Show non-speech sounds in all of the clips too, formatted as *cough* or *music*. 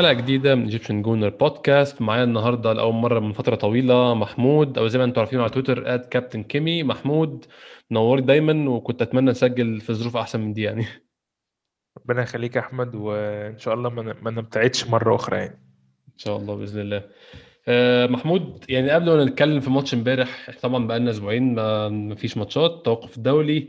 حلقة جديدة من Egyptian Gooner Podcast معايا النهاردة لأول مرة من فترة طويلة محمود أو زي ما أنتم عارفين على تويتر at Captain Kimi محمود منوري دايما وكنت أتمنى نسجل في ظروف أحسن من دي يعني. ربنا يخليك يا أحمد وإن شاء الله ما نبتعدش مرة أخرى يعني. إن شاء الله بإذن الله. آه، محمود يعني قبل ما نتكلم في ماتش امبارح طبعا بقى لنا أسبوعين ما فيش ماتشات توقف الدولي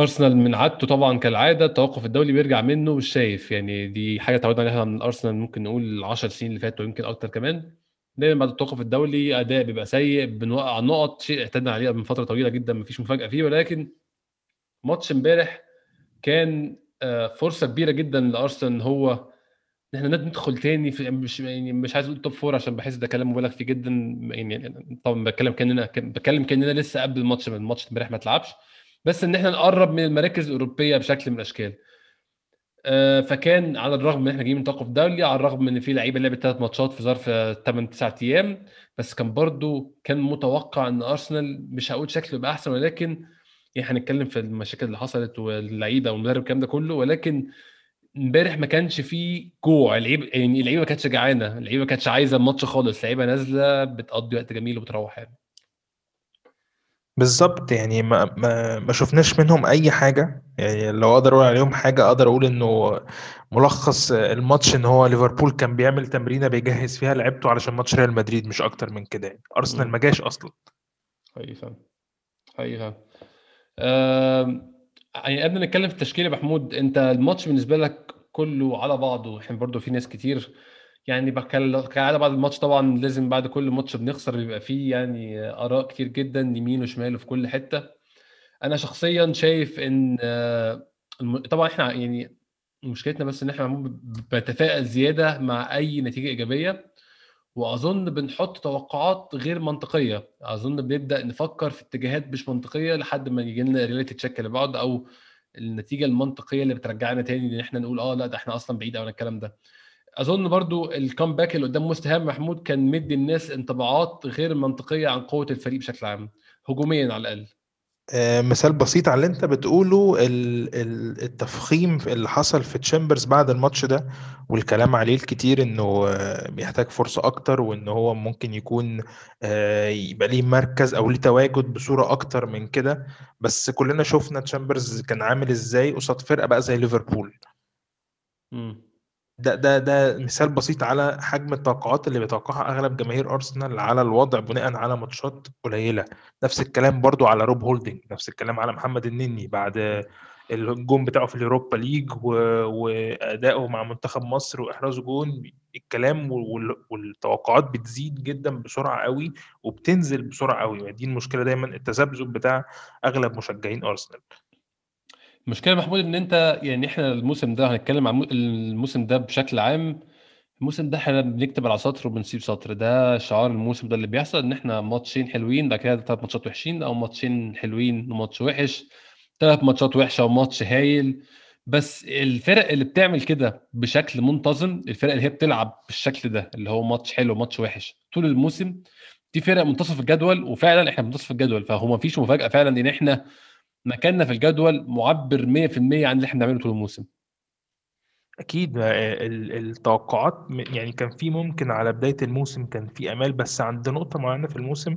أرسنال من عادته طبعا كالعادة التوقف الدولي بيرجع منه مش شايف. يعني دي حاجة تعودنا عليها من أرسنال ممكن نقول 10 سنين اللي فاتوا يمكن أكتر كمان. دايما بعد التوقف الدولي أداء بيبقى سيء بنوقع نقط شيء اعتدنا عليه من فترة طويلة جدا مفيش مفاجأة فيه. ولكن ماتش امبارح كان آه، فرصة كبيرة جدا لأرسنال ان هو ان إحنا ندخل تاني في مش يعني مش عايز أقول توب فور عشان بحس ده كلام مبالغ فيه جدا. يعني طبعا بتكلم كأننا بتكلم كأننا لسه قبل الماتش الماتش امبارح ما اتلعبش. بس إن إحنا نقرب من المراكز الأوروبية بشكل من الأشكال. آه، فكان على الرغم من إحنا جايين من توقف دولي على الرغم من إن في لعيبة لعبت ثلاث ماتشات في ظرف 8 9 أيام بس كان برضو كان متوقع إن أرسنال مش هقول شكله يبقى أحسن ولكن يعني هنتكلم في المشاكل اللي حصلت واللعيبة والمدرب الكلام ده كله ولكن إمبارح ما كانش فيه جوع. اللعيبه يعني اللعيبة ما كانتش جعانة اللعيبة ما كانتش عايزة الماتش خالص اللعيبة نازلة بتقضي وقت جميل وبتروح يعني. بالظبط يعني ما ما ما شفناش منهم أي حاجة، يعني لو أقدر أقول عليهم حاجة أقدر أقول إنه ملخص الماتش إن هو ليفربول كان بيعمل تمرينة بيجهّز فيها لعيبته علشان ماتش ريال مدريد مش أكتر من كده يعني، أرسنال ما جاش فعلًا، حقيقي فعلًا. آمم، يعني قبل ما نتكلم في التشكيلة يا محمود، أنت الماتش بالنسبة لك كُلّه على بعضه، إحنا برضه في ناس كتير يعني كالعاده بعد الماتش طبعا لازم بعد كل ماتش بنخسر بيبقى فيه يعني آراء كتير جدا يمين وشمال وفي كل حتة. أنا شخصيا شايف إن طبعا إحنا يعني مشكلتنا بس إن إحنا بنتفائل زيادة مع أي نتيجة إيجابية. وأظن بنحط توقعات غير منطقية. أظن بنبدأ نفكر في اتجاهات مش منطقية لحد ما يجي لنا reality check لبعض أو النتيجة المنطقية اللي بترجعنا تاني إن إحنا نقول آه لأ ده إحنا أصلا بعيد عن الكلام ده. أظن برضو ال comeback اللي قدام وست هام محمود كان مدي الناس انطباعات غير منطقية عن قوة الفريق بشكل عام هجوميا على الأقل. آه، مثال بسيط على اللي أنت بتقوله التفخيم اللي حصل في تشامبرز بعد الماتش ده والكلام عليه الكتير إنه بيحتاج فرصة أكتر وإن هو ممكن يكون آه، يبقى ليه مركز أو ليه تواجد بصورة أكتر من كده. بس كلنا شفنا تشامبرز كان عامل إزاي قصاد فرقة بقى زي ليفربول. ده ده ده مثال بسيط على حجم التوقعات اللي بيتوقعها أغلب جماهير أرسنال على الوضع بناء على ماتشات قليلة. نفس الكلام برضو على روب هولدنج نفس الكلام على محمد النني بعد الجون بتاعه في ال Europa League وادائه مع منتخب مصر واحرازه جون. الكلام والتوقعات بتزيد جدا بسرعة قوي وبتنزل بسرعة قوي. دي المشكلة دايما التذبذب بتاع أغلب مشجعين أرسنال. المشكلة محمود إن أنت يعني إحنا الموسم ده هنتكلم عن الموسم ده بشكل عام الموسم ده إحنا بنكتب على سطر وبنسيب سطر. ده شعار الموسم ده اللي بيحصل إن إحنا ماتشين حلوين بعد كده ثلاث ماتشات وحشين أو ماتشين حلوين وماتش وحش ثلاث ماتشات وحشة وماتش هايل. بس الفرق اللي بتعمل كده بشكل منتظم الفرق اللي هي بتلعب بالشكل ده اللي هو ماتش حلو وماتش وحش طول الموسم دي فرق منتصف الجدول وفعلا إحنا منتصف الجدول. فهو ما فيش مفاجأة فعلا إن إحنا مكاننا في الجدول معبر 100% عن اللي إحنا بنعمله طول الموسم. أكيد التوقعات يعني كان في ممكن على بداية الموسم كان في آمال بس عند نقطة معينة في الموسم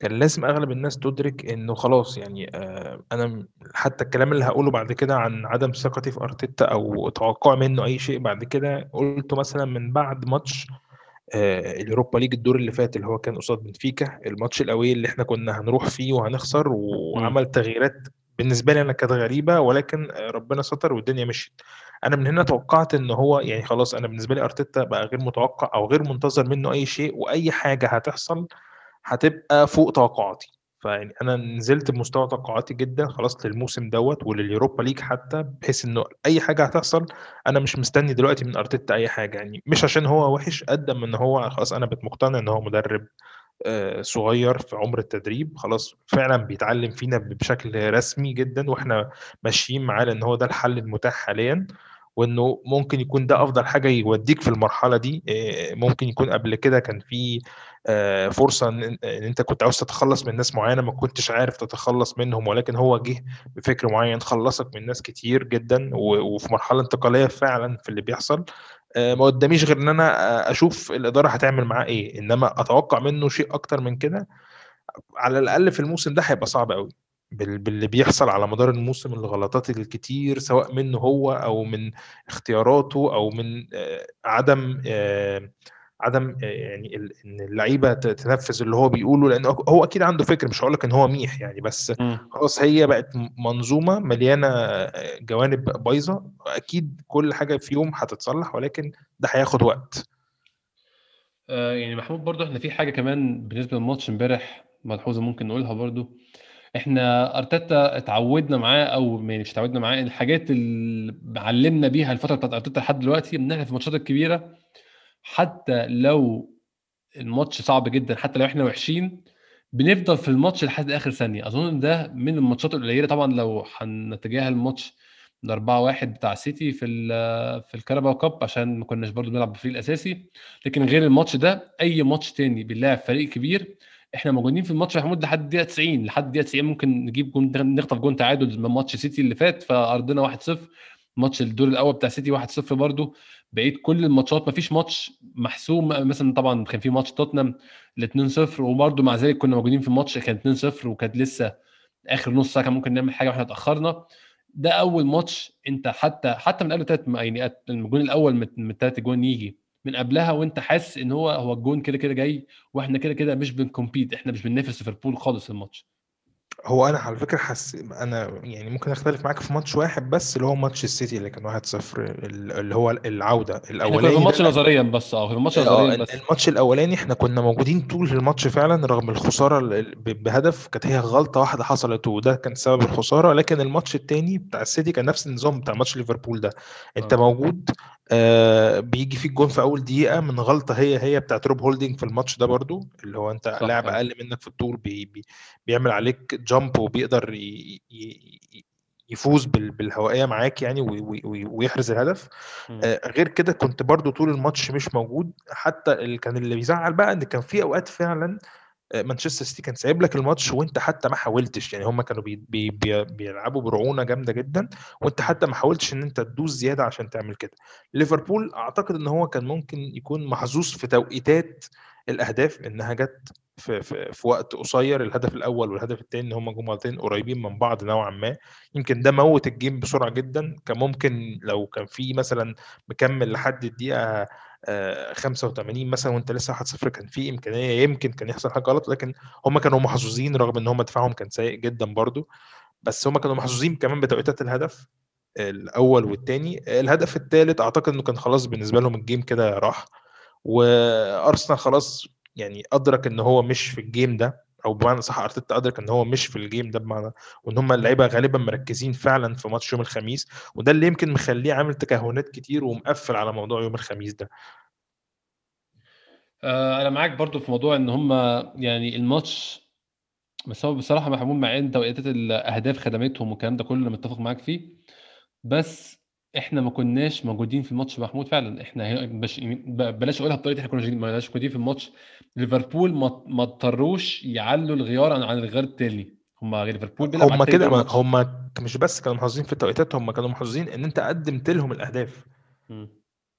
كان لازم أغلب الناس تدرك إنه خلاص يعني آه، أنا حتى الكلام اللي هقوله بعد كده عن عدم ثقتي في أرتيتا أو توقعي منه أي شيء بعد كده قلته مثلا من بعد ماتش آه، ال Europa League الدور اللي فات اللي هو كان قصاد بنفيكا الماتش القوي اللي إحنا كنا هنروح فيه وهنخسر وعمل تغييرات بالنسبة لي أنا كانت غريبة ولكن ربنا ستر والدنيا مشيت. أنا من هنا توقعت إن هو يعني خلاص أنا بالنسبة لي أرتيتا بقى غير متوقع أو غير منتظر منه أي شيء وأي حاجة هتحصل هتبقى فوق توقعاتي. فيعني أنا نزلت بمستوى توقعاتي جدا خلاص للموسم دوت ولليوروبا ليج حتى بحيث إنه أي حاجة هتحصل أنا مش مستني دلوقتي من أرتيتا أي حاجة. يعني مش عشان هو وحش قد ما إن هو خلاص أنا بقيت مقتنع إن هو مدرب صغير في عمر التدريب. خلاص فعلا بيتعلم فينا بشكل رسمي جدا وإحنا ماشيين معاه لأن هو ده الحل المتاح حاليا وإنه ممكن يكون ده أفضل حاجة يوديك في المرحلة دي. آه، ممكن يكون قبل كده كان في آه، فرصة إن أنت كنت عاوز تتخلص من ناس معينة ما كنتش عارف تتخلص منهم ولكن هو جه بفكر معين خلصك من ناس كتير جدا وفي مرحلة انتقالية فعلا في اللي بيحصل. آه، ما قداميش غير إن أنا آه، أشوف الإدارة هتعمل معاه إيه. إنما أتوقع منه شيء أكتر من كده على الأقل في الموسم ده هيبقى صعب قوي بال- باللي بيحصل على مدار الموسم الغلطات الكتير سواء منه هو أو من اختياراته أو من آه، عدم آه، عدم آه، يعني إن اللعيبة تنفذ اللي هو بيقوله لأن هو أكيد عنده فكر مش هقول لك إن هو ميح يعني بس. خلاص هي بقت منظومة مليانة آه، جوانب بايظة. أكيد كل حاجة في يوم هتتصلح ولكن ده هياخد وقت. آه يعني محمود برضو إحنا في حاجة كمان بالنسبة للماتش امبارح ملحوظة ممكن نقولها برضو. إحنا أرتيتا اتعودنا معاه أو يعني مش اتعودنا معاه الحاجات اللي علمنا بيها الفترة بتاعت أرتيتا لحد دلوقتي ان إحنا في الماتشات الكبيرة حتى لو الماتش صعب جدا حتى لو إحنا وحشين بنفضل في الماتش لحد آخر ثانية. أظن ده من الماتشات القليلة. طبعا لو هنتجاهل الماتش ال 4 1 بتاع سيتي في في ال Carabao Cup عشان ما كناش برضو بنلعب بالفريق الأساسي. لكن غير الماتش ده أي ماتش تاني بنلاعب فريق كبير إحنا موجودين في الماتش يا محمود لحد الدقيقة 90 لحد الدقيقة 90 ممكن نجيب جون نخطف جون تعادل من ماتش سيتي اللي فات فأرضنا 1-0 ماتش الدور الأول بتاع سيتي 1-0 برضو بقيت كل الماتشات ما فيش ماتش محسوم. مثلا طبعا كان في ماتش توتنهام ال 2-0 وبرده مع ذلك كنا موجودين في الماتش كان 2-0 وكانت لسه آخر نص ساعة كان ممكن نعمل حاجة وإحنا اتأخرنا. ده أول ماتش أنت حتى حتى من قبل تلات يعني الجون الأول من الثلاث جون يجي. من قبلها وأنت حاسس إن هو هو الجون كده كده جاي وإحنا كده كده مش بن compete إحنا مش بننافس ليفربول خالص الماتش. هو أنا على فكرة حس أنا يعني ممكن أختلف معاك في ماتش واحد بس اللي هو ماتش السيتي اللي كان 1-0 ال- اللي هو العودة كنا في الأولاني الماتش نظريا بس آه في الماتش آه نظريا بس. الماتش الأولاني إحنا كنا موجودين طول الماتش فعلا رغم الخسارة بهدف كانت هي غلطة واحدة حصلت وده كان سبب الخسارة لكن الماتش التاني بتاع السيتي كان نفس النظام بتاع ماتش ليفربول ده. أنت آه. موجود آه بيجي فيك جون في أول دقيقة من غلطة هي هي بتاعت روب هولدنج في الماتش ده برضو اللي هو أنت لاعب فعلا أقل منك في الطول بي بي بيعمل عليك jump وبيقدر ي ي يفوز بال- بالهوائية معاك يعني وي- وي- وي- ويحرز الهدف. آه، غير كده كنت برضو طول الماتش مش موجود. حتى اللي كان اللي بيزعل بقى إن كان في أوقات فعلا آه، مانشستر سيتي كان سايب لك الماتش وأنت حتى ما حاولتش. يعني هم كانوا بي بي بي بيلعبوا برعونة جامدة جدا وأنت حتى ما حاولتش إن أنت تدوس زيادة عشان تعمل كده. ليفربول أعتقد إن هو كان ممكن يكون محظوظ في توقيتات الأهداف إنها جت في, في, في وقت قصير الهدف الأول والهدف الثاني إن هم جملتين قريبين من بعض نوعا ما. يمكن ده موت الجيم بسرعة جدا. كان ممكن لو كان في مثلا مكمل لحد الدقيقة آه، 85 مثلا وأنت لسه 1-0 كان في إمكانية يمكن كان يحصل حاجة غلط لكن هم كانوا محظوظين رغم إن هم دفاعهم كان سيء جدا برضو. بس هم كانوا محظوظين كمان بتوقيتات الهدف الأول والثاني الهدف الثالث أعتقد إنه كان خلاص بالنسبة لهم الجيم كده راح وأرسنال خلاص يعني أدرك إن هو مش في ال game ده أو بمعنى صح أرتيتا أدرك إن هو مش في ال game ده بمعنى وإن هم اللعيبة غالبا مركزين فعلا في ماتش يوم الخميس وده اللي يمكن مخليه عامل تكهنات كتير ومقفل على موضوع يوم الخميس ده. آه، أنا معاك برضو في موضوع إن هم يعني الماتش بس هو بصراحة محمود مع إن توقيتات الأهداف خدمتهم والكلام ده كله أنا متفق معاك فيه بس إحنا ما كناش موجودين في الماتش محمود فعلا. إحنا هي- بش ب- بلاش أقولها بطريقة إحنا كنا ما كناش موجودين في الماتش. ليفربول ما ما اضطروش يعلوا الغيار عن عن الغيار التاني. هم ليفربول بيلعب على هم التاني كده طول ما- الماتش هم مش بس كانوا محظوظين في التوقيتات هم كانوا محظوظين إن أنت قدمت لهم الأهداف. مم.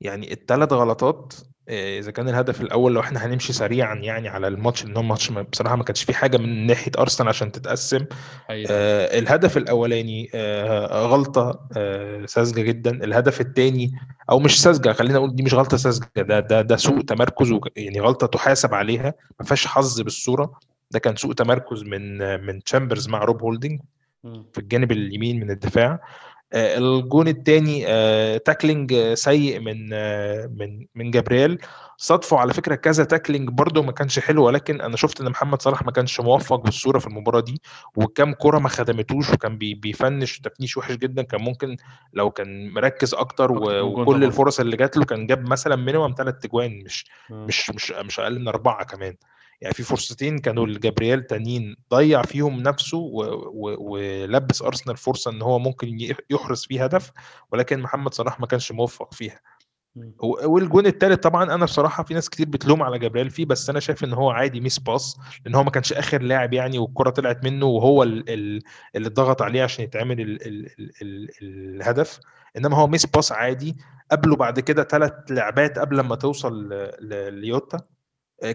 يعني الثلاث غلطات آه، إذا كان الهدف الأول لو إحنا هنمشي سريعا يعني على الماتش إن هو ماتش ما- بصراحة ما كانش فيه حاجة من ناحية أرسنال عشان تتقسم. آه، الهدف الأولاني آه، غلطة آه، ساذجة جدا. الهدف الثاني أو مش ساذجة خلينا نقول دي مش غلطة ساذجة ده ده ده سوء تمركز يعني غلطة تحاسب عليها ما فيهاش حظ بالصورة. ده كان سوء تمركز من آه، من تشامبرز مع روب هولدنج. في الجانب اليمين من الدفاع. آه، الجون الثاني tackling آه، سيء من آه، من من جابرييل. صادفوا على فكرة كذا tackling برده ما كانش حلو ولكن أنا شفت إن محمد صلاح ما كانش موفق بالصورة في المباراة دي وكم كرة ما خدمتوش وكان بي- بي finish تفنيش وحش جدا. كان ممكن لو كان مركز أكتر وكل الفرص اللي جات له كان جاب مثلا minimum ثلاث اجوان مش. مش مش مش أقل من أربعة كمان. يعني في فرصتين كانوا لجابرييل تانيين ضيع فيهم نفسه ولبس أرسنال فرصة إن هو ممكن يحرز فيه هدف ولكن محمد صلاح ما كانش موفق فيها. والجون الثالث طبعا أنا بصراحة في ناس كتير بتلوم على جبريل فيه بس أنا شايف إن هو عادي mispass لأن هو ما كانش آخر لاعب يعني والكرة طلعت منه وهو ال- ال- اللي ضغط عليه عشان يتعمل ال ال ال ال الهدف. إنما هو mispass عادي. قبله بعد كده ثلاث لعبات قبل ما توصل ليوتا.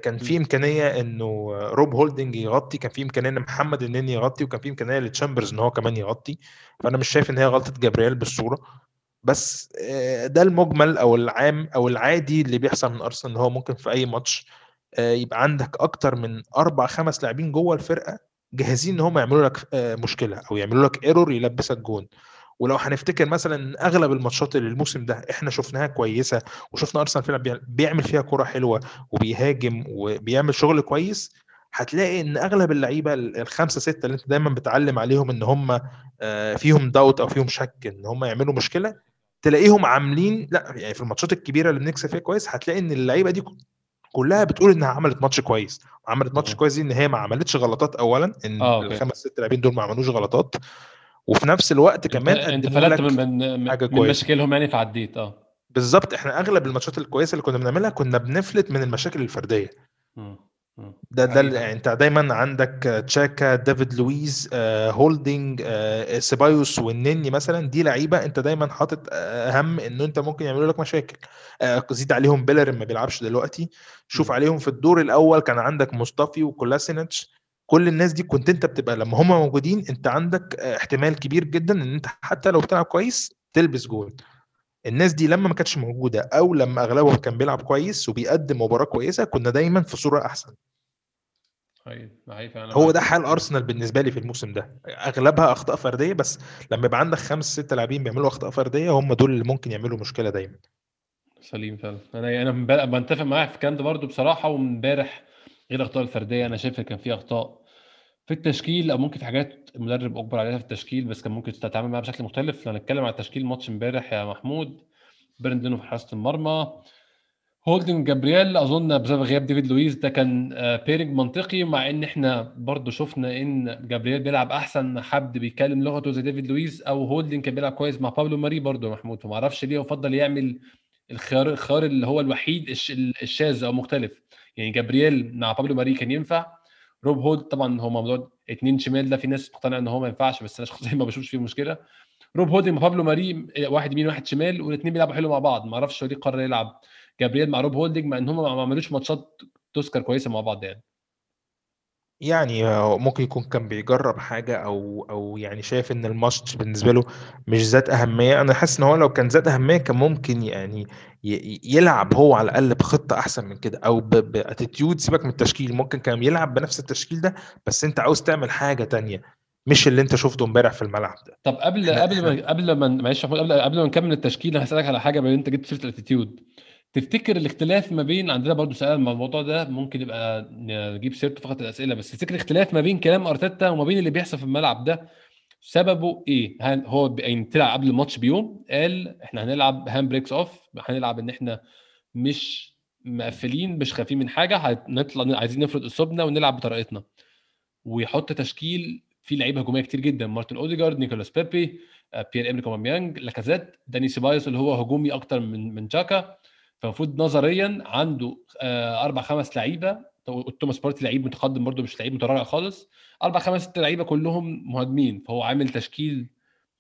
كان في إمكانية إنه روب هولدنج يغطي كان في إمكانية إن محمد النني يغطي وكان في إمكانية لتشامبرز إن هو كمان يغطي. فأنا مش شايف إن هي غلطة جبريل بالصورة. بس آه، ده المجمل أو العام أو العادي اللي بيحصل من أرسنال إن هو ممكن في أي ماتش آه، يبقى عندك أكتر من أربع خمس لاعبين جوه الفرقة جاهزين إن هم يعملوا لك آه، مشكلة أو يعملوا لك error يلبسك جون. ولو هنفتكر مثلا ان أغلب الماتشات اللي الموسم ده إحنا شفناها كويسة وشفنا أرسنال فعلا بيع- بيعمل فيها كرة حلوة وبيهاجم وبيعمل شغل كويس هتلاقي إن أغلب اللعيبة ال- الخمسة ستة اللي أنت دايما بتعلم عليهم إن هم آه، فيهم داوت أو فيهم شك إن هم يعملوا مشكلة تلاقيهم عاملين لا يعني في الماتشات الكبيرة اللي بنكسب فيها كويس هتلاقي إن اللعيبة دي كلها بتقول إنها عملت ماتش كويس عملت ماتش مم. كويس دي إن هي ما عملتش غلطات اولا إن okay الخمس ست لاعبين دول ما عملوش غلطات وفي نفس الوقت كمان انت لك من من حاجة من مشاكلهم يعني فعديت آه. بالظبط إحنا أغلب الماتشات الكويسة اللي كنا بنعملها كنا بنفلت من المشاكل الفردية. مم. ده ده ال- يعني انت دايما عندك تشاكا ديفيد لويز آه، هولدنج آه، سيبايوس والنني مثلا دي لعيبة انت دايما حاطط اهم ان انت ممكن يعملوا لك مشاكل. آه، زيد عليهم بيلر ما بيلعبش دلوقتي. شوف. عليهم في الدور الأول كان عندك مصطفي وكولاسينيتش. كل الناس دي كنت انت بتبقى لما هم موجودين انت عندك آه، احتمال كبير جدا إن انت حتى لو بتلعب كويس تلبس جول الناس دي لما ما كانتش موجودة أو لما أغلبهم كان بيلعب كويس وبيقدم مباراة كويسة كنا دايما في صورة أحسن. هو ده حال أرسنال بالنسبة لي في الموسم ده. أغلبها أخطاء فردية بس لما يبقى عندك خمس ست لاعبين بيعملوا أخطاء فردية هم دول اللي ممكن يعملوا مشكلة دايما. سليم فعلا. أنا أنا بتفق معاك في الكلام ده بصراحة وامبارح غير الأخطاء الفردية؟ أنا شايف إن كان في أخطاء في التشكيل أو ممكن في حاجات المدرب أجبر عليها في التشكيل بس كان ممكن تتعامل معاها بشكل مختلف. لو هنتكلم على تشكيل ماتش إمبارح يا محمود برندن في حراسة المرمى هولدنج جابرييل أظن بسبب غياب ديفيد لويس ده كان pairing منطقي مع إن إحنا برضو شفنا إن جابرييل بيلعب أحسن حد بيتكلم لغته زي ديفيد لويس أو هولدنج كان بيلعب كويس مع بابلو ماري برضو محمود. فما أعرفش ليه هو فضل يعمل الخيار الخيار اللي هو الوحيد الش- الشاذ أو مختلف. يعني جابرييل مع بابلو ماري كان ينفع. روب هولدنج طبعا هو موضوع اتنين شمال ده في ناس مقتنعه إن هو ما ينفعش بس أنا شخصيا *laughs* ما بشوفش فيه مشكلة. روب هولدنج مع بابلو ماري واحد يمين واحد شمال والاثنين بيلعبوا حلو مع بعض. ما أعرفش هو ليه قرر يلعب جابرييل مع روب هولدنج مع إن هم ما عملوش ماتشات تذكر كويسة مع بعض يعني. يعني ممكن يكون كان بيجرب حاجة أو أو يعني شايف إن الماتش بالنسبة له مش ذات أهمية. أنا حاسس إن هو لو كان ذات أهمية كان ممكن يعني يلعب هو على الأقل بخطة أحسن من كده أو ب attitude سيبك من التشكيل. ممكن كان يلعب بنفس التشكيل ده بس أنت عاوز تعمل حاجة تانية مش اللي أنت شفته إمبارح في الملعب ده. طب قبل قبل ما قبل ما معلش قبل قبل ما نكمل التشكيل أنا هسالك على حاجة بما إن أنت جبت سيره ال attitude تفتكر الاختلاف ما بين عندنا برضو سؤال الموضوع ده ممكن يبقى نجيب سيرته فقط الأسئلة بس تفتكر الاختلاف ما بين كلام أرتيتا وما بين اللي بيحصل في الملعب ده سببه إيه؟ هل هو يعني طلع قبل الماتش بيوم قال إحنا هنلعب handbrakes off هنلعب إن إحنا مش مقفلين مش خايفين من حاجة هنطلع عايزين نفرض اسلوبنا ونلعب بطريقتنا ويحط تشكيل فيه لعيبة هجومية كتير جدا مارتن أوديجارد نيكولاس بيبي آه، بيير إمريك أوباميانج لاكازيت داني سيبايوس اللي هو هجومي أكتر من من جاكا فالمفروض نظريا عنده آه، أربع خمس لعيبة. توماس بارتي لعيب متقدم برده مش لعيب متراجع خالص. أربع خمس ست لعيبة كلهم مهاجمين فهو عامل تشكيل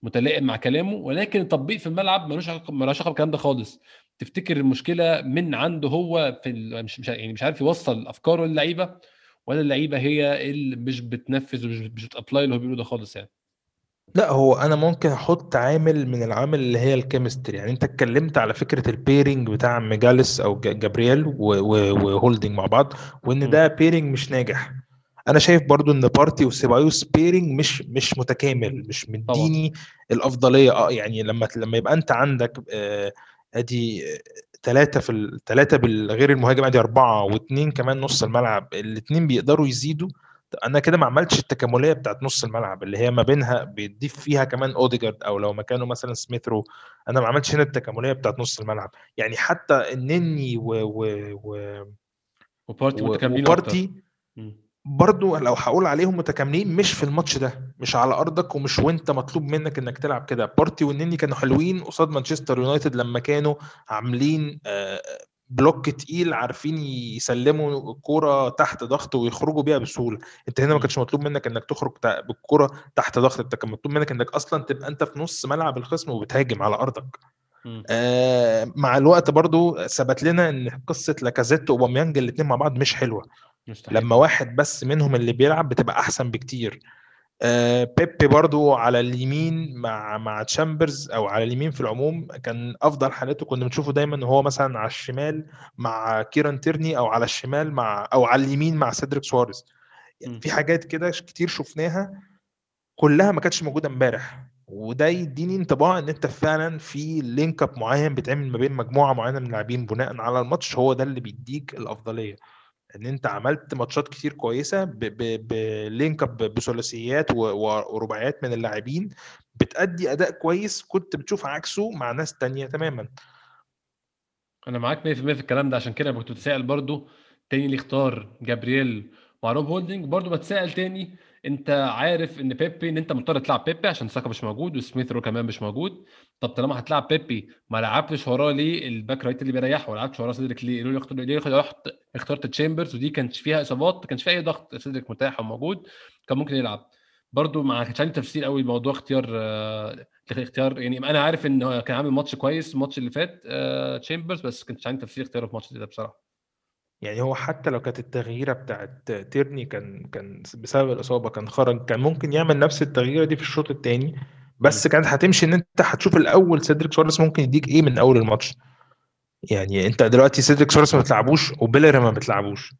متلائم مع كلامه. ولكن التطبيق في الملعب ملوش ملوش علاقة بالكلام ده خالص. تفتكر المشكلة من عنده هو في مش مش يعني مش عارف يوصل أفكاره للعيبة ولا اللعيبة هي اللي مش بتنفذ ومش مش بت apply اللي هو بيقوله ده خالص يعني؟ لا هو أنا ممكن أحط عامل من العوامل اللي هي ال chemistry يعني أنت اتكلمت على فكرة ال pairing بتاع ماجالهايس أو جابرييل وهولدنج مع بعض وإن. ده pairing مش ناجح. أنا شايف برضو إن بارتي وسيبايوس pairing مش مش متكامل مش طبعا. مديني الأفضلية. آه يعني لما لما يبقى أنت عندك آه، أدي ثلاثة في الثلاثه بالغير المهاجم أدي أربعة واثنين كمان نص الملعب الاثنين بيقدروا يزيدوا. أنا كده ما عملتش التكاملية بتاعت نص الملعب اللي هي ما بينها بيضيف فيها كمان أوديجارد أو لو مكانه مثلا سميث رو أنا ما عملتش هنا التكاملية بتاعت نص الملعب. يعني حتى النني و و و وبارتي متكاملين وبارتي. برضو لو هقول عليهم متكاملين مش في الماتش ده مش على أرضك ومش وأنت مطلوب منك إنك تلعب كده. بارتي والنني كانوا حلوين قصاد مانشستر يونايتد لما كانوا عاملين آه، block تقيل عارفين يسلموا الكورة تحت ضغط ويخرجوا بيها بسهولة. انت هنا ما كانش مطلوب منك انك تخرج بالكورة تحت ضغط انت كان مطلوب منك انك أصلا تبقى انت في نص ملعب الخصم وبتهاجم على أرضك. آه مع الوقت برضو ثبت لنا إن قصة لاكازيت وأوباميانج الاثنين مع بعض مش حلوة. مستحيل. لما واحد بس منهم اللي بيلعب بتبقى أحسن بكتير. بيبي برضو على اليمين مع مع تشامبرز أو على اليمين في العموم كان أفضل حالاته كنا بنشوفه دايما هو مثلا على الشمال مع كيران تيرني أو على الشمال مع أو على اليمين مع سيدريك سواريز. يعني في حاجات كده كتير شفناها كلها ما كانتش موجودة امبارح. وده يديني انطباع إن أنت فعلا في link up معين بيتعمل ما بين مجموعة معينة من اللاعبين بناء على الماتش هو ده اللي بيديك الأفضلية. إن أنت عملت ماتشات كتير كويسة ب link up بثلاثيات ورباعيات من اللاعبين بتأدي أداء كويس كنت بتشوف عكسه مع ناس تانية تماما. أنا معاك 100% في الكلام ده عشان كده كنت بتسائل برضو. تاني اللي اختار جابرييل مع روب هولدنج برضو بتسائل تاني انت عارف ان بيبي ان انت مضطر تلعب بيبي عشان ساكا مش موجود وسميث رو كمان مش موجود. طب طالما هتلعب بيبي ما لعبتش وراه ليه ال back right اللي بيريحه؟ ما لعبتش وراه سيدريك ليه؟ ليه اخترت ليه رحت اخترت تشامبرز ودي كانش فيها إصابات ما كانش فيها أي ضغط سيدريك متاح وموجود كان ممكن يلعب. برضو ما كانش عندي تفسير قوي موضوع اختيار آه اختيار يعني أنا عارف إن كان عامل ماتش كويس الماتش اللي فات آه تشامبرز بس كانش عندي تفسير اختياره في الماتش ده بصراحة. يعني هو حتى لو كانت التغييرة بتاعت تيرني كان كان بسبب الإصابة كان خرج كان ممكن يعمل نفس التغييرة دي في الشوط الثاني بس كانت هتمشي إن أنت هتشوف الأول سيدريك سواريز ممكن يديك إيه من أول الماتش؟ يعني أنت دلوقتي سيدريك سواريز ما بتلعبوش وبيلرين ما بتلعبوش.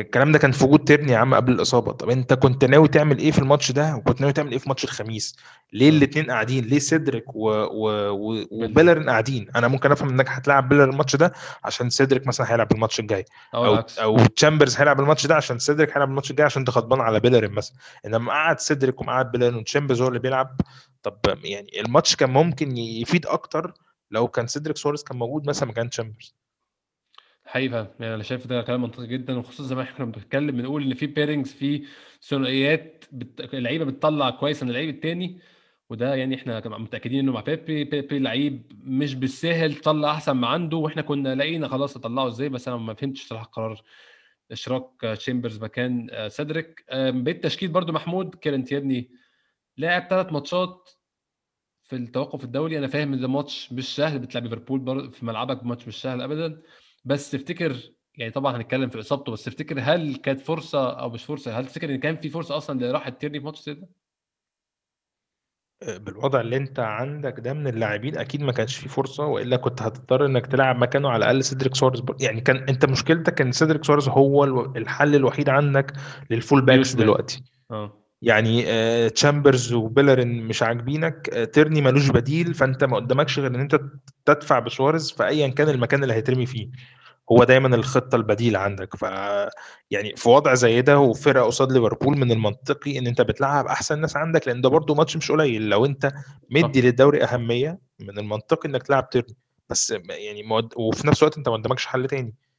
الكلام ده كان في وجود تيرني يا عم قبل الإصابة. طب أنت كنت ناوي تعمل إيه في الماتش ده؟ وكنت ناوي تعمل إيه في ماتش الخميس؟ ليه الاثنين قاعدين؟ ليه سيدريك و... و... و... وبيلرين قاعدين؟ أنا ممكن أفهم إنك هتلاعب بيلرين الماتش ده عشان سيدريك مثلا هيلعب الماتش الجاي. أو أو, أو تشامبرز هيلعب الماتش ده عشان سيدريك هيلعب الماتش الجاي عشان أنت غضبان على بيلرين مثلا. إنما قعد سيدريك ومقعد بيلرين وتشامبرز هو اللي بيلعب طب يعني الماتش كان ممكن يفيد أكتر لو كان سيدريك سواريز كان موجود مثلا مكان تشامبرز. حقيقة يعني أنا شايف ده كلام منطقي جدا وخصوصا زي ما إحنا بنتكلم بنقول إن في pairings في ثنائيات بت... اللعيبة بتطلع كويس من اللعيب التاني وده يعني إحنا متأكدين إنه مع بيبي بيبي لعيب مش بالسهل طلع أحسن ما عنده وإحنا كنا لاقينا خلاص اطلعه إزاي بس أنا ما فهمتش صراحة قرار إشراك تشامبرز مكان سيدريك بيت تشكيل برضو محمود كيران تيرني لاعب ثلاث ماتشات في التوقف الدولي. أنا فاهم إن ده ماتش مش سهل بتلعب ليفربول في ملعبك ماتش مش سهل ابدا. بس تفتكر يعني طبعا هنتكلم في إصابته بس تفتكر هل كانت فرصة أو مش فرصة هل تفتكر إن كان في فرصة أصلا لراحه تيرني في ماتش زي ده؟ آه، بالوضع اللي أنت عندك ده من اللاعبين أكيد ما كانش في فرصة وإلا كنت هتضطر إنك تلعب مكانه على الأقل سيدريك سواريز يعني كان أنت مشكلتك إن سيدريك سواريز هو الحل الوحيد عندك لل full backs دلوقتي. آه. يعني آه تشامبرز وبيلرين مش عاجبينك آه تيرني ملوش بديل فأنت ما قدامكش غير إن أنت تدفع بسواريز في ايا كان المكان اللي هيترمي فيه. هو دايما الخطة البديلة عندك. ف يعني في وضع زي ده وفرقة قصاد ليفربول من المنطقي إن أنت بتلعب أحسن ناس عندك لأن ده برده ماتش مش قليل. لو أنت مدي للدوري أهمية من المنطقي إنك تلعب تيرني بس يعني. وفي نفس الوقت أنت ما قدامكش حل تاني. آه،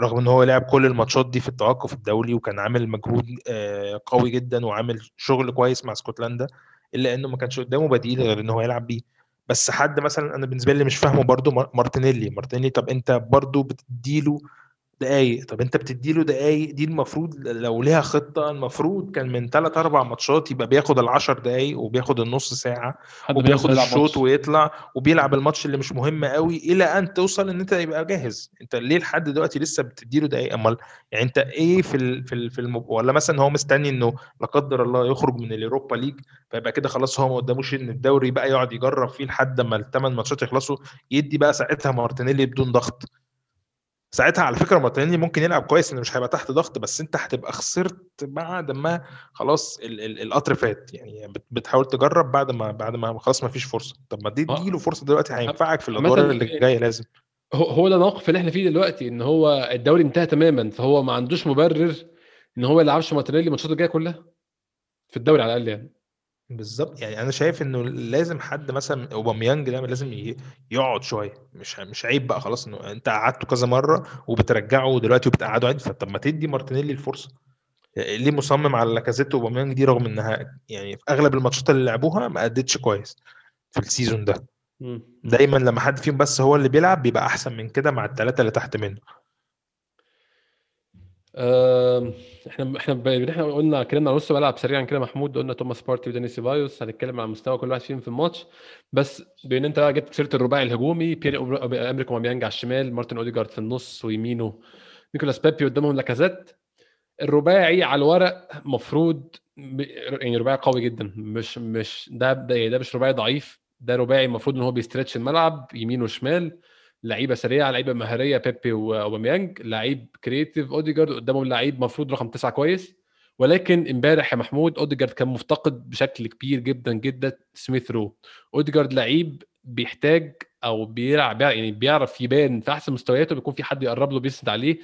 رغم إن هو لعب كل الماتشات دي في التوقف الدولي وكان عامل مجهود آه، قوي جدا وعامل شغل كويس مع اسكتلندا إلا إنه ما كانش قدامه بديل غير إن هو يلعب بيه. بس حد مثلا أنا بالنسبة لي مش فاهمه برضو مارتينيلي. مارتينيلي طب أنت برضو بتديله دقايق. طب أنت بتديله دقايق؟ دي المفروض لو ليها خطة المفروض كان من ثلاث أربع ماتشات يبقى بياخد ال10 دقايق وبياخد النص ساعة وبياخد الشوط ويطلع وبيلعب الماتش اللي مش مهم قوي إلى أن توصل إن أنت يبقى جاهز. أنت ليه لحد دلوقتي لسه بتديله دقايق؟ أمال يعني أنت إيه في ال في ال في الم... ولا مثلا هو مستني إنه لا قدر الله يخرج من اليوروبا ليج فيبقى كده خلاص هو ما قداموش إن الدوري بقى يقعد يجرب فيه لحد ما الثمان ماتشات يخلصوا يدي بقى ساعتها مارتينيلي بدون ضغط. ساعتها على فكرة مارتينيلي ممكن يلعب كويس انه مش هيبقى تحت ضغط بس أنت هتبقى خسرت بعد ما خلاص القطر فات. يعني بتحاول تجرب بعد ما بعد ما خلاص ما فيش فرصة. طب ما دي آه. له فرصة دلوقتي هينفعك في الأدوار اللي جاية لازم. هو هو ده الموقف اللي إحنا فيه دلوقتي إن هو الدوري انتهى تماما فهو ما عندوش مبرر إن هو ما يلعبش مارتينيلي الماتشات الجاية كلها في الدوري على الأقل يعني. بالظبط يعني أنا شايف إنه لازم حد مثلا أوباميانج ده لازم يقعد شوية مش مش عيب بقى خلاص إنه أنت قعدته كذا مرة وبترجعه دلوقتي وبتقعده عادي فطب ما تدي مارتينيلي الفرصة. ليه مصمم على لاكازيت وأوباميانج دي رغم إنها يعني في أغلب الماتشات اللي لعبوها ما أدتش كويس في ال season ده. مم. دايما لما حد فيهم بس هو اللي بيلعب بيبقى أحسن من كده مع الثلاثه اللي تحت منه. إحنا إحنا ب- إحنا قلنا اتكلمنا نص ملعب سريعا كده محمود قلنا توماس بارتي وداني سيبايوس هنتكلم عن مستوى كل واحد فيهم في الماتش. بس بان انت بقى جبت سيرة الرباعي الهجومي بيير ايمريك أوباميانج على الشمال مارتن أوديجارد في النص ويمينه نيكولاس بيبي قدامهم لاكازيت. الرباعي على الورق مفروض يعني رباعي قوي جدا مش مش ده ده, ده مش رباعي ضعيف ده رباعي المفروض إن هو بي stretch الملعب يمين وشمال لعيبة سريعة لعيبة مهارية بيبي واوباميانج لعيب creative أوديجارد قدامهم لعيب مفروض رقم تسعة كويس. ولكن امبارح يا محمود أوديجارد كان مفتقد بشكل كبير جدا جدا سميث رو. أوديجارد لعيب بيحتاج أو بيلعب يعني بيعرف يبان في أحسن مستوياته بيكون في حد يقرب له بيسند عليه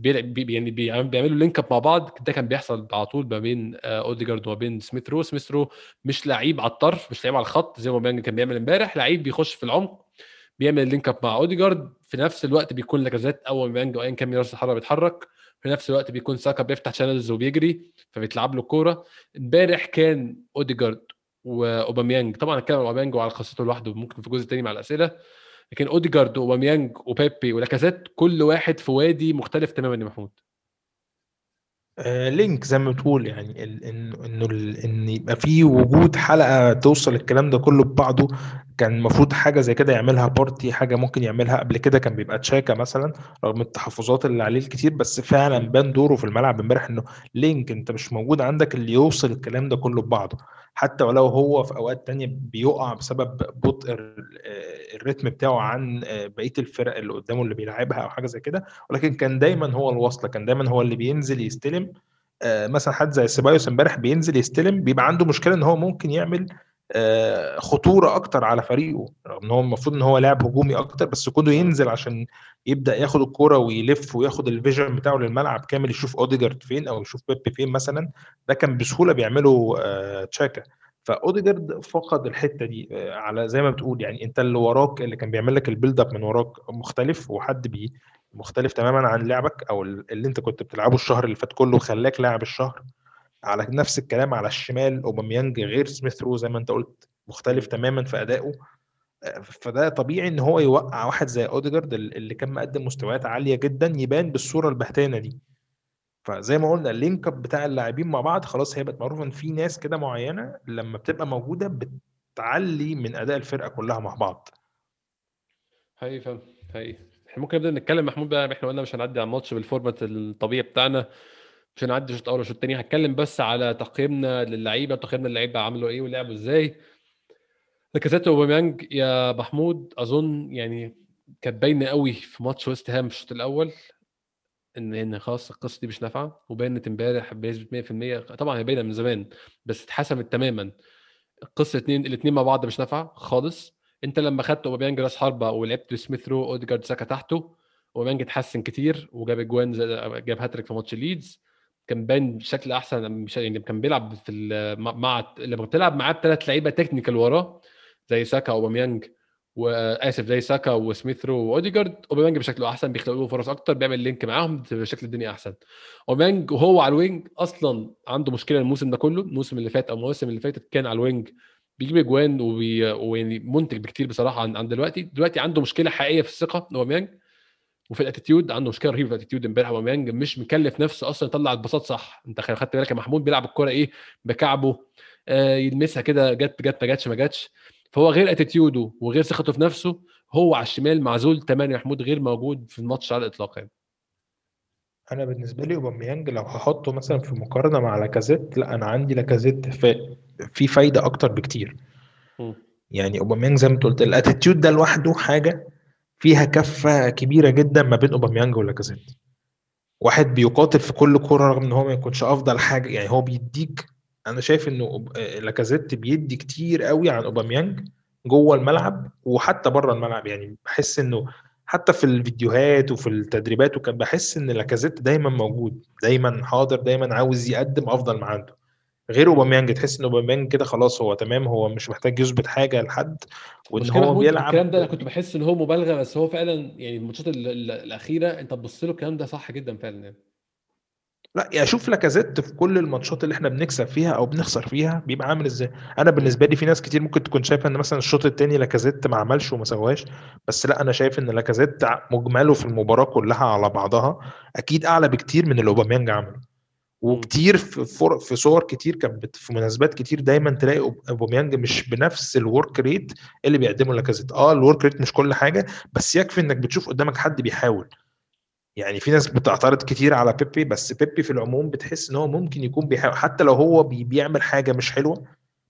بي يعني بي- بيعملوا link up مع بعض. ده كان بيحصل على طول ما بين آه، أوديجارد وما بين سميث رو. سميث رو مش لعيب على الطرف مش لعيب على الخط زي ما كان بيعمل امبارح. لعيب بيخش في العمق بيعمل link up مع أوديجارد في نفس الوقت بيكون لاكازيت أو أوباميانج أو ايا كان راس الحربه بيتحرك في نفس الوقت بيكون ساكا بيفتح channels وبيجري فبيتلعب له الكوره امبارح كان أوديجارد وأوباميانج طبعا هنتكلم عن أوباميانج وعلى قصته لوحده ممكن في جزء تاني مع الأسئلة لكن أوديجارد واوباميانج وبيبي ولاكازيت كل واحد في وادي مختلف تماما يا محمود. آه link زي ما بتقول يعني ال- إنه إن يبقى في وجود حلقة توصل الكلام ده كله ببعضه. كان المفروض حاجة زي كده يعملها بارتي حاجة ممكن يعملها قبل كده كان بيبقى تشاكا مثلا رغم التحفظات اللي عليه الكتير بس فعلا بان دوره في الملعب امبارح إنه لينك أنت مش موجود عندك اللي يوصل الكلام ده كله ببعضه. حتى ولو هو في أوقات تانية بيقع بسبب بطء آه، الريتم بتاعه عن آه، بقية الفرق اللي قدامه اللي بيلعبها أو حاجة زي كده. ولكن كان دايما هو الوصله كان دايما هو اللي بينزل يستلم. آه، مثلا حد زي سيبايوس امبارح بينزل يستلم بيبقى عنده مشكلة إن هو ممكن يعمل خطورة أكتر على فريقه رغم إن هو المفروض إن هو لاعب هجومي أكتر بس كونه ينزل عشان يبدأ ياخد الكورة ويلف وياخد ال vision بتاعه للملعب كامل يشوف أوديجارد فين أو يشوف بيبي فين مثلا ده كان بسهولة بيعمله آه، تشاكا. فأوديجارد فقد الحتة دي آه، على زي ما بتقول يعني أنت اللي وراك اللي كان بيعمل لك ال build up من وراك مختلف وحد بي مختلف تماما عن لعبك أو اللي أنت كنت بتلعبه الشهر اللي فات كله خلاك لاعب الشهر. على نفس الكلام على الشمال اوباميانج غير سميث رو زي ما انت قلت مختلف تماما في أدائه. فده طبيعي إن هو يوقع واحد زي اوديجارد اللي كان مقدم مستويات عالية جدا يبان بالصورة البهتانة دي. فزي ما قلنا ال link up بتاع اللاعبين مع بعض خلاص هي بقت معروفة إن في ناس كده معينة لما بتبقى موجودة بتعلي من أداء الفرقة كلها مع بعض. حقيقي فاهم حقيقي. إحنا ممكن نبدأ نتكلم محمود بقى إحنا قلنا مش هنعدي على الماتش بال format الطبيعي بتاعنا. مش هنعدي شوط أول وشوط تاني. هتكلم بس على تقييمنا للعيبة. تقييمنا للعيبة عملوا إيه ولعبوا إزاي. لاكازيت واوباميانج يا محمود أظن يعني كانت باينة قوي في ماتش ويست هام الشوط الأول ان إن خلاص القصة دي مش نافعة. وبانت إمبارح بنسبة 100% طبعا هي باينة من زمان بس اتحسمت تماما. القصة اتنين الاثنين مع بعض مش نافعة خالص. أنت لما خدت أوباميانج راس حربة ولعبت سميث رو أوديجارد ساكا تحته أوباميانج اتحسن كتير وجاب أجوان جاب هاتريك في ماتش ليدز. كان باين بشكل أحسن مش يعني كان بيلعب في مع- لما بتلعب معاه بثلاث لعيبة technical وراه زي ساكا اوباميانج واسف زي ساكا وسميث رو وأوديجارد أوباميانج بشكله أحسن بيخلقوا له فرص أكتر بيعمل link معاهم بشكل الدنيا أحسن أوباميانج وهو على ال wing أصلا عنده مشكلة الموسم ده كله الموسم اللي فات أو المواسم اللي فاتت كان على ال wing بيجيب أجوان. ويعني منتج بكتير بصراحة عن عن دلوقتي دلوقتي عنده مشكلة حقيقية في الثقة أوباميانج وفي ال attitude عنده مشكلة رهيبة في ال attitude امبارح أوباميانج مش مكلف نفسه أصلا يطلع البساط صح. أنت خدت بالك يا محمود بيلعب الكورة إيه؟ بكعبه آه يلمسها كده جت جت ما جاتش ما جاتش. فهو غير attitude ه وغير ثقته في نفسه هو على الشمال معزول تماما يا محمود غير موجود في الماتش على الإطلاق يعني. أنا بالنسبة لي أوباميانج لو هحطه مثلا في مقارنة مع لاكازيت لأ أنا عندي لاكازيت في في فايدة أكتر بكتير. مم. يعني أوباميانج زي ما أنت قلت ال attitude ده لوحده حاجة فيها كفة كبيرة جدا ما بين أوباميانج ولاكازيت واحد بيقاتل في كل كورة رغم إن هو ما يكونش أفضل حاجة يعني هو بيديك أنا شايف إنه آه، لاكازيت بيدي كتير قوي عن أوباميانج جوه الملعب وحتى بره الملعب. يعني بحس إنه حتى في الفيديوهات وفي التدريبات وكان بحس إن لاكازيت دايما موجود دايما حاضر دايما عاوز يقدم أفضل ما عنده. غير أوباميانج تحس إن أوباميانج كده خلاص هو تمام هو مش محتاج يثبت حاجة لحد وإن هو بيلعب الكلام ده أنا كنت بحس إن هو مبالغة بس هو فعلا يعني الماتشات ال- ال- الأخيرة أنت تبص له الكلام ده صح جدا فعلا يعني. لا يعني شوف لاكازيت في كل الماتشات اللي إحنا بنكسب فيها أو بنخسر فيها بيبقى عامل إزاي. أنا بالنسبة لي في ناس كتير ممكن تكون شايفة إن مثلا الشوط الثاني لاكازيت ما عملش وما سواش بس لا أنا شايف إن لاكازيت مجمله في المباراة كلها على بعضها أكيد أعلى بكتير من اللي أوباميانج عمله. وكتير في. في صور كتير كانت في مناسبات كتير دايما تلاقي أوباميانج مش بنفس ال work rate اللي بيقدمه لاكازيت آه ال work rate مش كل حاجة بس يكفي إنك بتشوف قدامك حد بيحاول يعني في ناس بتعترض كتير على بيبي بس بيبي في العموم بتحس إن هو ممكن يكون بيحاول حتى لو هو بي بيعمل حاجة مش حلوة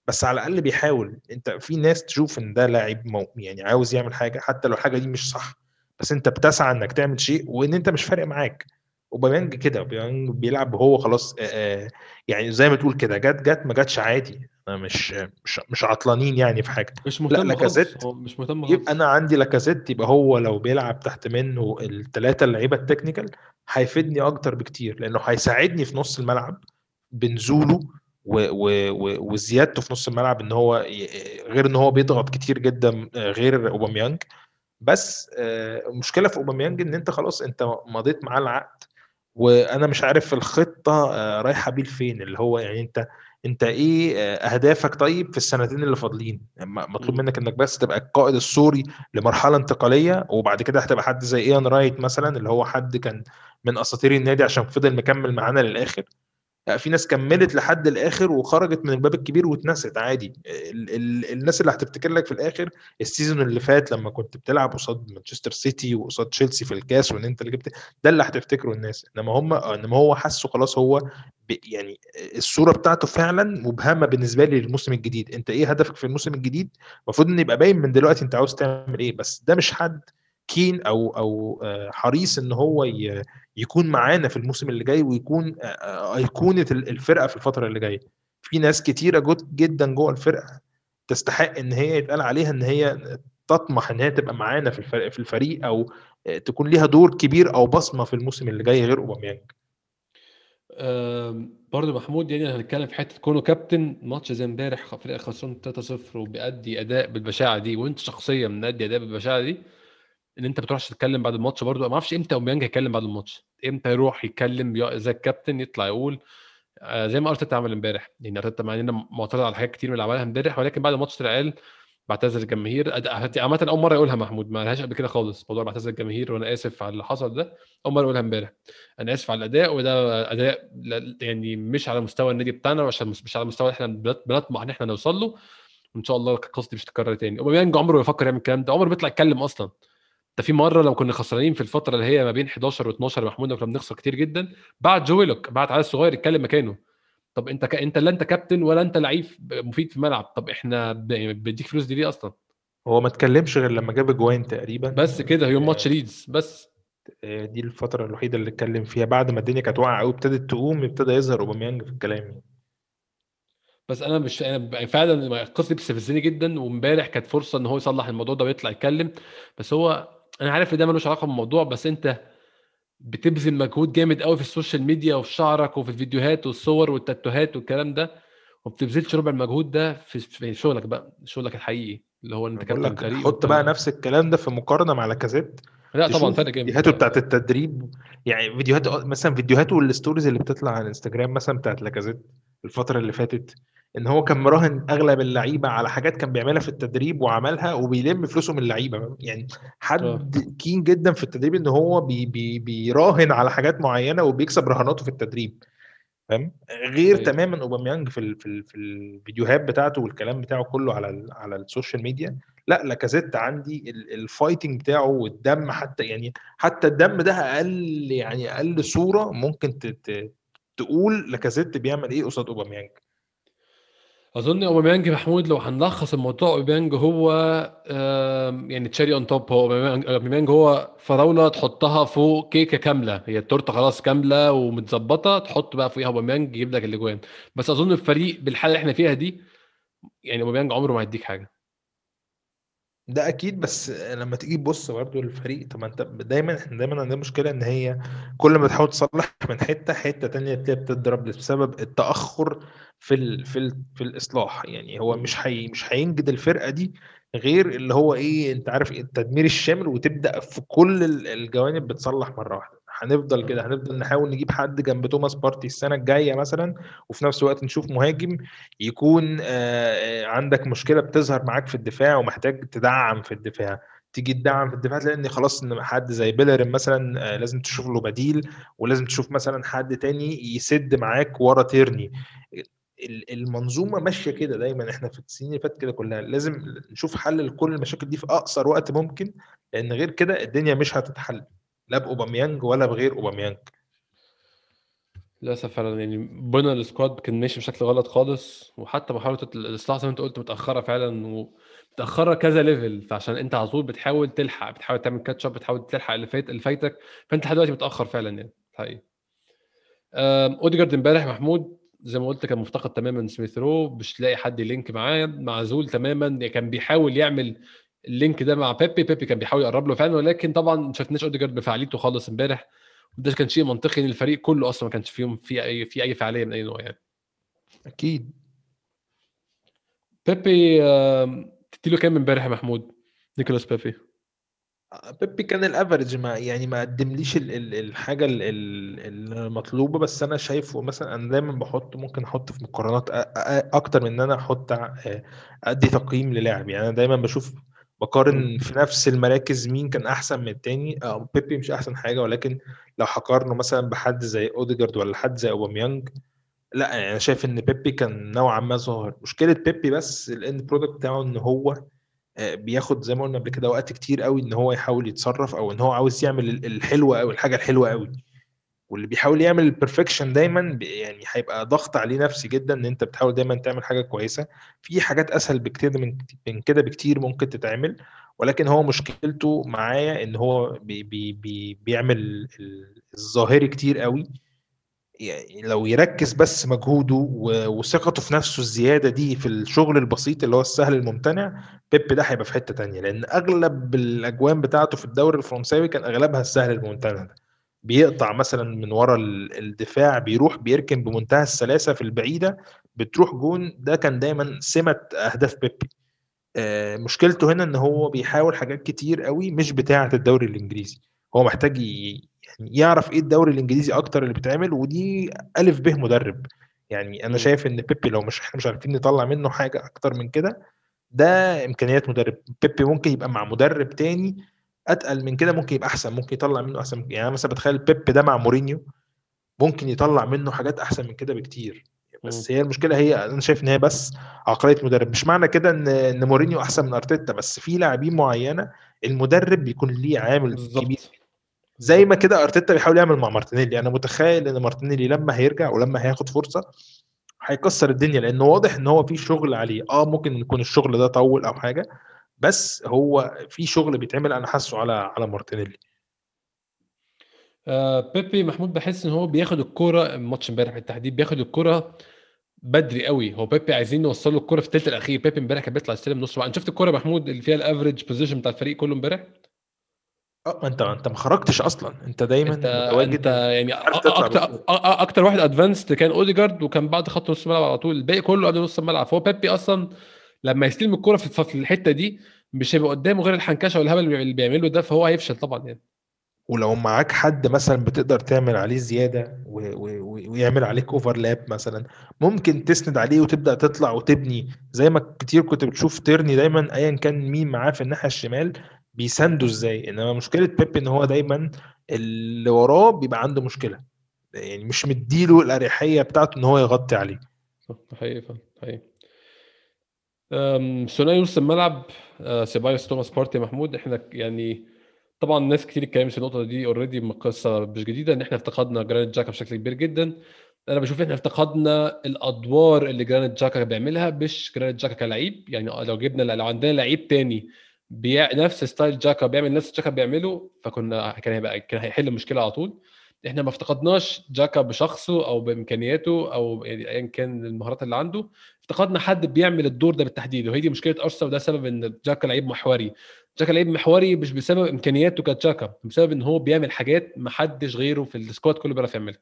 بس على الأقل بيحاول أنت في ناس تشوف إن ده لاعب. يعني عاوز يعمل حاجة حتى لو الحاجة دي مش صح بس أنت بتسعى إنك تعمل شيء وإن أنت مش فارق معاك أوباميانج كده بيلعب هو خلاص يعني زي ما تقول كده جت جت ما جاتش عادي. أنا مش مش مش عطلانين يعني في حاجة. مش لا مهتم لاكازيت خالص هو مش مهتم يبقى خالص. أنا عندي لاكازيت يبقى هو لو بيلعب تحت منه الثلاثه اللعيبة ال technical هيفيدني أكتر بكتير لأنه هيساعدني في نص الملعب بنزوله و و و وزيادته في نص الملعب إن هو غير إن هو بيضغط كتير جدا غير أوباميانج. بس المشكلة في أوباميانج إن أنت خلاص أنت مضيت معاه العقد وأنا مش عارف الخطة آه، رايحة بيه لفين اللي هو يعني أنت أنت إيه آه، أهدافك طيب في السنتين اللي فاضلين م- مطلوب. منك إنك بس تبقى القائد السوري لمرحلة انتقالية وبعد كده هتبقى حد زي ايان رايت مثلا اللي هو حد كان من أساطير النادي عشان فضل مكمل معانا للآخر لا، في ناس كملت لحد الآخر وخرجت من الباب الكبير واتنست عادي. ال ال الناس اللي هتفتكر لك في الآخر ال season اللي فات لما كنت بتلعب قصاد مانشستر سيتي وقصاد تشيلسي في الكاس وان انت اللي جبت ده اللي هتفتكره الناس. انما هم انما هو حسه خلاص هو ب يعني الصورة بتاعته فعلا مبهمة بالنسبة لي للموسم الجديد. انت إيه هدفك في الموسم الجديد؟ المفروض إن يبقى باين من دلوقتي انت عاوز تعمل إيه. بس ده مش حد كين أو أو آه، حريص إن هو ي- يكون معانا في الموسم اللي جاي ويكون آه، آه، أيقونة ال- الفرقة في الفترة اللي جاية. في ناس كتيرة جد جدا جوه الفرقة تستحق إن هي يتقال عليها إن هي تطمح إن هي تبقى معانا في الفريق في الفريق أو آه، تكون ليها دور كبير أو بصمة في الموسم اللي جاي غير أوباميانج. برضه محمود يعني هنتكلم في حتة كونه كابتن. ماتش زي امبارح فريق خسران 3-0 وبيأدي أداء بالبشاعة دي وأنت شخصيا مأدي أداء بالبشاعة دي. إن أنت بتروحش تتكلم بعد الماتش برضه ما أعرفش إمتى اوباميانج هيتكلم بعد الماتش. إمتى يروح يتكلم زي الكابتن يطلع يقول. آه، زي ما أرتيتا عمل إمبارح. يعني أرتيتا مع اننا معترض على حاجات كتير من اللي عملها إمبارح ولكن بعد الماتش طلع قال بعتذر الجماهير. عامة أول مرة يقولها محمود ما لهاش قبل كده خالص موضوع بعتذر الجماهير وأنا آسف على اللي حصل ده. أول مرة يقولها إمبارح. أنا آسف على الأداء وده أداء يعني مش على مستوى النادي بتاعنا وعشان مش على مستوى إحنا بنط- بنطمح إن إحنا نوصل له. وإن شاء الله القصة دي مش تتكرر تاني. اوباميانج عمره ما يفكر يعمل الكلام ده. عمره بيطلع يتكلم أصلا. ده في مرة لو كنا خسرانين في الفترة اللي هي ما بين 11 و12 محمود كنا بنخسر كتير جدا بعت جو ويلوك بعت عيل صغير يتكلم مكانه. طب أنت ك... أنت لا أنت كابتن ولا أنت لعيب مفيد في الملعب طب إحنا ب... بديك فلوس دي ليه أصلا؟ هو ما اتكلمش غير لما جاب اجوان تقريبا. بس كده يوم آه، ماتش ليدز بس. آه، دي الفترة الوحيدة اللي اتكلم فيها. بعد ما الدنيا كانت واقعة قوي ابتدت تقوم ابتدى يظهر أوباميانج في الكلام يعني. بس أنا مش أنا فعلا القصة دي بتستفزني جدا وإمبارح كانت فرصة إن هو يصلح الموضوع ده ويطلع يتكلم. بس هو أنا عارف إن ده ملوش علاقة بالموضوع بس أنت بتبذل مجهود جامد قوي في السوشيال ميديا وفي شعرك وفي الفيديوهات والصور والتاتوهات والكلام ده وما بتبذلش ربع المجهود ده في في شغلك بقى شغلك الحقيقي اللي هو أنت كابتن فريق حط بقى نفس الكلام ده في مقارنة مع لاكازيت لا طبعا فرق جامد فيديوهاته. بتاعت التدريب يعني فيديوهات مثلا فيديوهاته وال stories اللي بتطلع على الإنستجرام مثلا بتاعت لاكازيت الفترة اللي فاتت. إن هو كان مراهن أغلب اللعيبة على حاجات كان بيعملها في التدريب وعملها وبيلم فلوسه من اللعيبة. يعني. حد keen جدا في التدريب إن هو بي بي بيراهن على حاجات معينة وبيكسب رهاناته في التدريب. فاهم؟ غير أيوة. تماما أوباميانج في ال في, ال في الفيديوهات بتاعته والكلام بتاعه كله على ال على السوشيال ميديا. لا لاكازيت عندي ال- ال fighting بتاعه والدم حتى يعني حتى الدم ده أقل يعني أقل صورة ممكن تقول لاكازيت بيعمل إيه قصاد أوباميانج. أظن أوباميانج محمود لو هنلخص الموضوع أوباميانج هو يعني cherry on top هو أوباميانج هو فراولة تحطها فوق كيكة كاملة. هي التورتة خلاص كاملة ومتظبطة تحط بقى فوقيها أوباميانج يجيب لك الأجوان. بس أظن الفريق بالحالة اللي إحنا فيها دي يعني أوباميانج عمره ما هيديك حاجة. ده أكيد بس لما تيجي تبص برضه للفريق طب أنت دايما إحنا دايما عندنا مشكلة إن هي كل ما تحاول تصلح من حتة حتة تانية تلاقي بتضرب بسبب التأخر في ال في ال في الإصلاح يعني هو. مش حي مش هينجد الفرقة دي غير اللي هو إيه أنت عارف إيه، التدمير الشامل وتبدأ في كل ال- الجوانب بتصلح مرة واحدة هنفضل كده هنفضل نحاول نجيب حد جنب توماس بارتي السنة الجاية مثلا وفي نفس الوقت نشوف مهاجم يكون عندك مشكلة بتظهر معاك في الدفاع ومحتاج تدعم في الدفاع. تيجي تدعم في الدفاع تلاقي إن خلاص إن حد زي بيلرين مثلا لازم تشوف له بديل ولازم تشوف مثلا حد تاني يسد معاك ورا تيرني. المنظومة ماشية كده دايما إحنا في السنين اللي فاتت كده كلها. لازم نشوف حل لكل المشاكل دي في أقصر وقت ممكن لأن غير كده الدنيا مش هتتحل. لا بأوباميانج ولا بغير أوباميانج. للأسف فعلا يعني بنا ال squad كان ماشي بشكل غلط خالص وحتى محاولة الإصلاح زي ما أنت قلت متأخرة فعلا ومتأخرة كذا level فعشان أنت على طول بتحاول تلحق بتحاول تعمل catch up بتحاول تلحق اللي فات اللي فايتك فأنت لحد دلوقتي متأخر فعلا يعني حقيقي. أوديجارد امبارح محمود زي ما قلت كان مفتقد تماما سميث رو مش لاقي حد ي link معاه معزول تماما يعني كان بيحاول يعمل ال link ده مع بيبي بيبي كان بيحاول يقرب له فعلا ولكن طبعا ما شفناش أوديجارد بفعاليته خالص امبارح. وده كان شيء منطقي إن الفريق كله أصلا ما كانش فيهم في أي في أي فعالية من أي نوع يعني. أكيد. بيبي تديله كام امبارح يا محمود؟ نيكولاس بيبي. بيبي كان ال average ما يعني ما قدمليش الحاجة المطلوبة بس أنا شايفه مثلا أنا دايما بحط ممكن أحط في مقارنات أكتر من إن أنا أحط أدي تقييم للاعب. يعني أنا دايما بشوف بقارن في نفس المراكز مين كان أحسن من التاني. آه بيبي مش أحسن حاجة ولكن لو هقارنه مثلا بحد زي أوديجارد ولا حد زي أوباميانج لا يعني أنا شايف إن بيبي كان نوعا ما ظاهر. مشكلة بيبي بس ال end product بتاعه إن هو بياخد زي ما قلنا قبل كده وقت كتير قوي إن هو يحاول يتصرف أو إن هو عاوز يعمل الحلوة أو الحاجة الحلوة قوي واللي بيحاول يعمل ال perfection دايما يعني هيبقى ضغط عليه نفسي جدا إن أنت بتحاول دايما تعمل حاجة كويسة. في حاجات أسهل بكتير من من كده بكتير ممكن تتعمل ولكن هو مشكلته معايا إن هو بي بي بي بيعمل الظاهري كتير قوي. يعني لو يركز بس مجهوده وثقته في نفسه الزيادة دي في الشغل البسيط اللي هو السهل الممتنع بيب ده هيبقى في حتة تانية. لأن أغلب الأجوان بتاعته في الدوري الفرنساوي كان أغلبها السهل الممتنع ده. بيقطع مثلا من ورا الدفاع بيروح بيركن بمنتهى السلاسة في البعيدة بتروح جون. ده كان دايما سمة أهداف بيبي آه مشكلته هنا إن هو بيحاول حاجات كتير قوي مش بتاعة الدوري الإنجليزي. هو محتاج يعني يعرف إيه الدوري الإنجليزي أكتر اللي بيتعمل ودي ألف به مدرب. يعني أنا شايف إن بيبي لو مش إحنا مش عارفين نطلع منه حاجة أكتر من كده ده إمكانيات مدرب. بيبي ممكن يبقى مع مدرب تاني أتقل من كده ممكن يبقى أحسن ممكن يطلع منه أحسن يعني أنا مثلا بتخيل بيب ده مع مورينيو ممكن يطلع منه حاجات أحسن من كده بكتير. بس هي المشكلة هي أنا شايف إن هي بس عقلية مدرب. مش معنى كده إن إن مورينيو أحسن من أرتيتا بس في لاعبين معينة المدرب بيكون ليه عامل بالزبط. كبير. زي ما كده أرتيتا بيحاول يعمل مع مارتينيلي. أنا متخيل إن مارتينيلي لما هيرجع ولما هياخد فرصة هيكسر الدنيا لأنه واضح إن هو في شغل عليه. آه ممكن يكون الشغل ده طول أو حاجة بس هو في شغل بيتعمل أنا حاسه على على مارتينيلي. آه بيبي محمود بحس إن هو بياخد الكورة الماتش امبارح بالتحديد بياخد الكورة بدري قوي. هو بيبي عايزين نوصل الكورة في الثلث الأخير. بيبي امبارح كان بيطلع يستلم نص انت شفت الكورة محمود اللي فيها ال average position بتاع الفريق كله امبارح؟ آه أنت أنت ما خرجتش أصلا. أنت دايما أنت متواجد أنت يعني أكتر أكتر واحد advanced كان اوديجارد وكان بعد خط نص الملعب على طول. الباقي كله قبل نص الملعب فهو بيبي أصلا لما يستلم الكوره في الحتة دي مش هيبقى قدامه غير الحنكشة والهبل اللي بيعمله ده فهو هيفشل طبعا يعني. ولو معاك حد مثلا بتقدر تعمل عليه زيادة و... و... ويعمل عليك overlap مثلا ممكن تسند عليه وتبدأ تطلع وتبني. زي ما كتير كنت بتشوف تيرني دايما ايا كان مين معاه في الناحية الشمال بيساندوا إزاي. إنما مشكلة بيبي إن هو دايما اللي وراه بيبقى عنده مشكلة. يعني مش مديله الأريحية بتاعته إن هو يغطي عليه. حقيقي حقيقي. ثنائي نص الملعب آه، سيبايوس توماس بارتي محمود. إحنا يعني طبعا ناس كتير اتكلمت في النقطة دي already قصة مش جديدة إن إحنا افتقدنا جرانيت جاكا بشكل كبير جدا. أنا بشوف إحنا افتقدنا الأدوار اللي جرانيت جاكا بيعملها مش جرانيت جاكا كلعيب يعني لو جبنا لو عندنا لعيب تاني بيع نفس style جاكا بيعمل نفس جاكا بيعمله فكنا كان هيبقى كان هيحل المشكلة على طول. إحنا ما افتقدناش جاكا بشخصه أو بإمكانياته أو يعني ايا كان المهارات اللي عنده. افتقدنا حد بيعمل الدور ده بالتحديد وهي دي مشكلة ارسنال وده سبب إن جاكا لعيب محوري. جاكا لعيب محوري مش بسبب إمكانياته كجاكا بسبب إن هو بيعمل حاجات ما حدش غيره في ال squad كله بيعرف يعملها.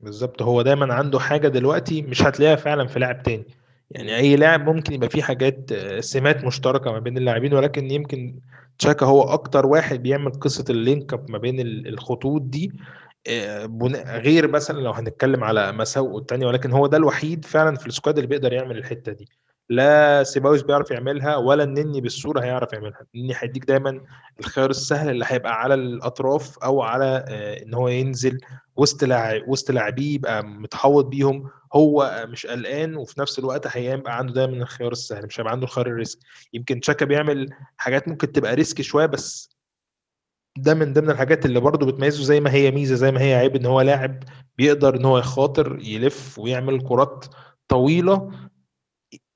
بالظبط هو دايما عنده حاجة دلوقتي مش هتلاقيها فعلا في لاعب تاني. يعني أي لاعب ممكن يبقى فيه حاجات آه، سمات مشتركة ما بين اللاعبين ولكن يمكن تشاكا هو أكتر واحد بيعمل قصة ال link up ما بين الخطوط دي. غير مثلا لو هنتكلم على مساوئه التانية ولكن هو ده الوحيد فعلا في ال squad اللي بيقدر يعمل الحتة دي. لا سيبايوس بيعرف يعملها ولا النني بالصورة هيعرف يعملها. النني هيديك دايما الخيار السهل اللي هيبقى على الأطراف أو على آه، إن هو ينزل وسط وسط لاعبيه يبقى متحوط بيهم. هو مش قلقان وفي نفس الوقت هيبقى عنده دايما الخيار السهل مش هيبقى عنده الخيار ال risk يمكن تشاكا بيعمل حاجات ممكن تبقى risk شوية بس ده من ضمن الحاجات اللي برضه بتميزه زي ما هي ميزة زي ما هي عيب إن هو لاعب بيقدر إن هو يخاطر يلف ويعمل كرات طويلة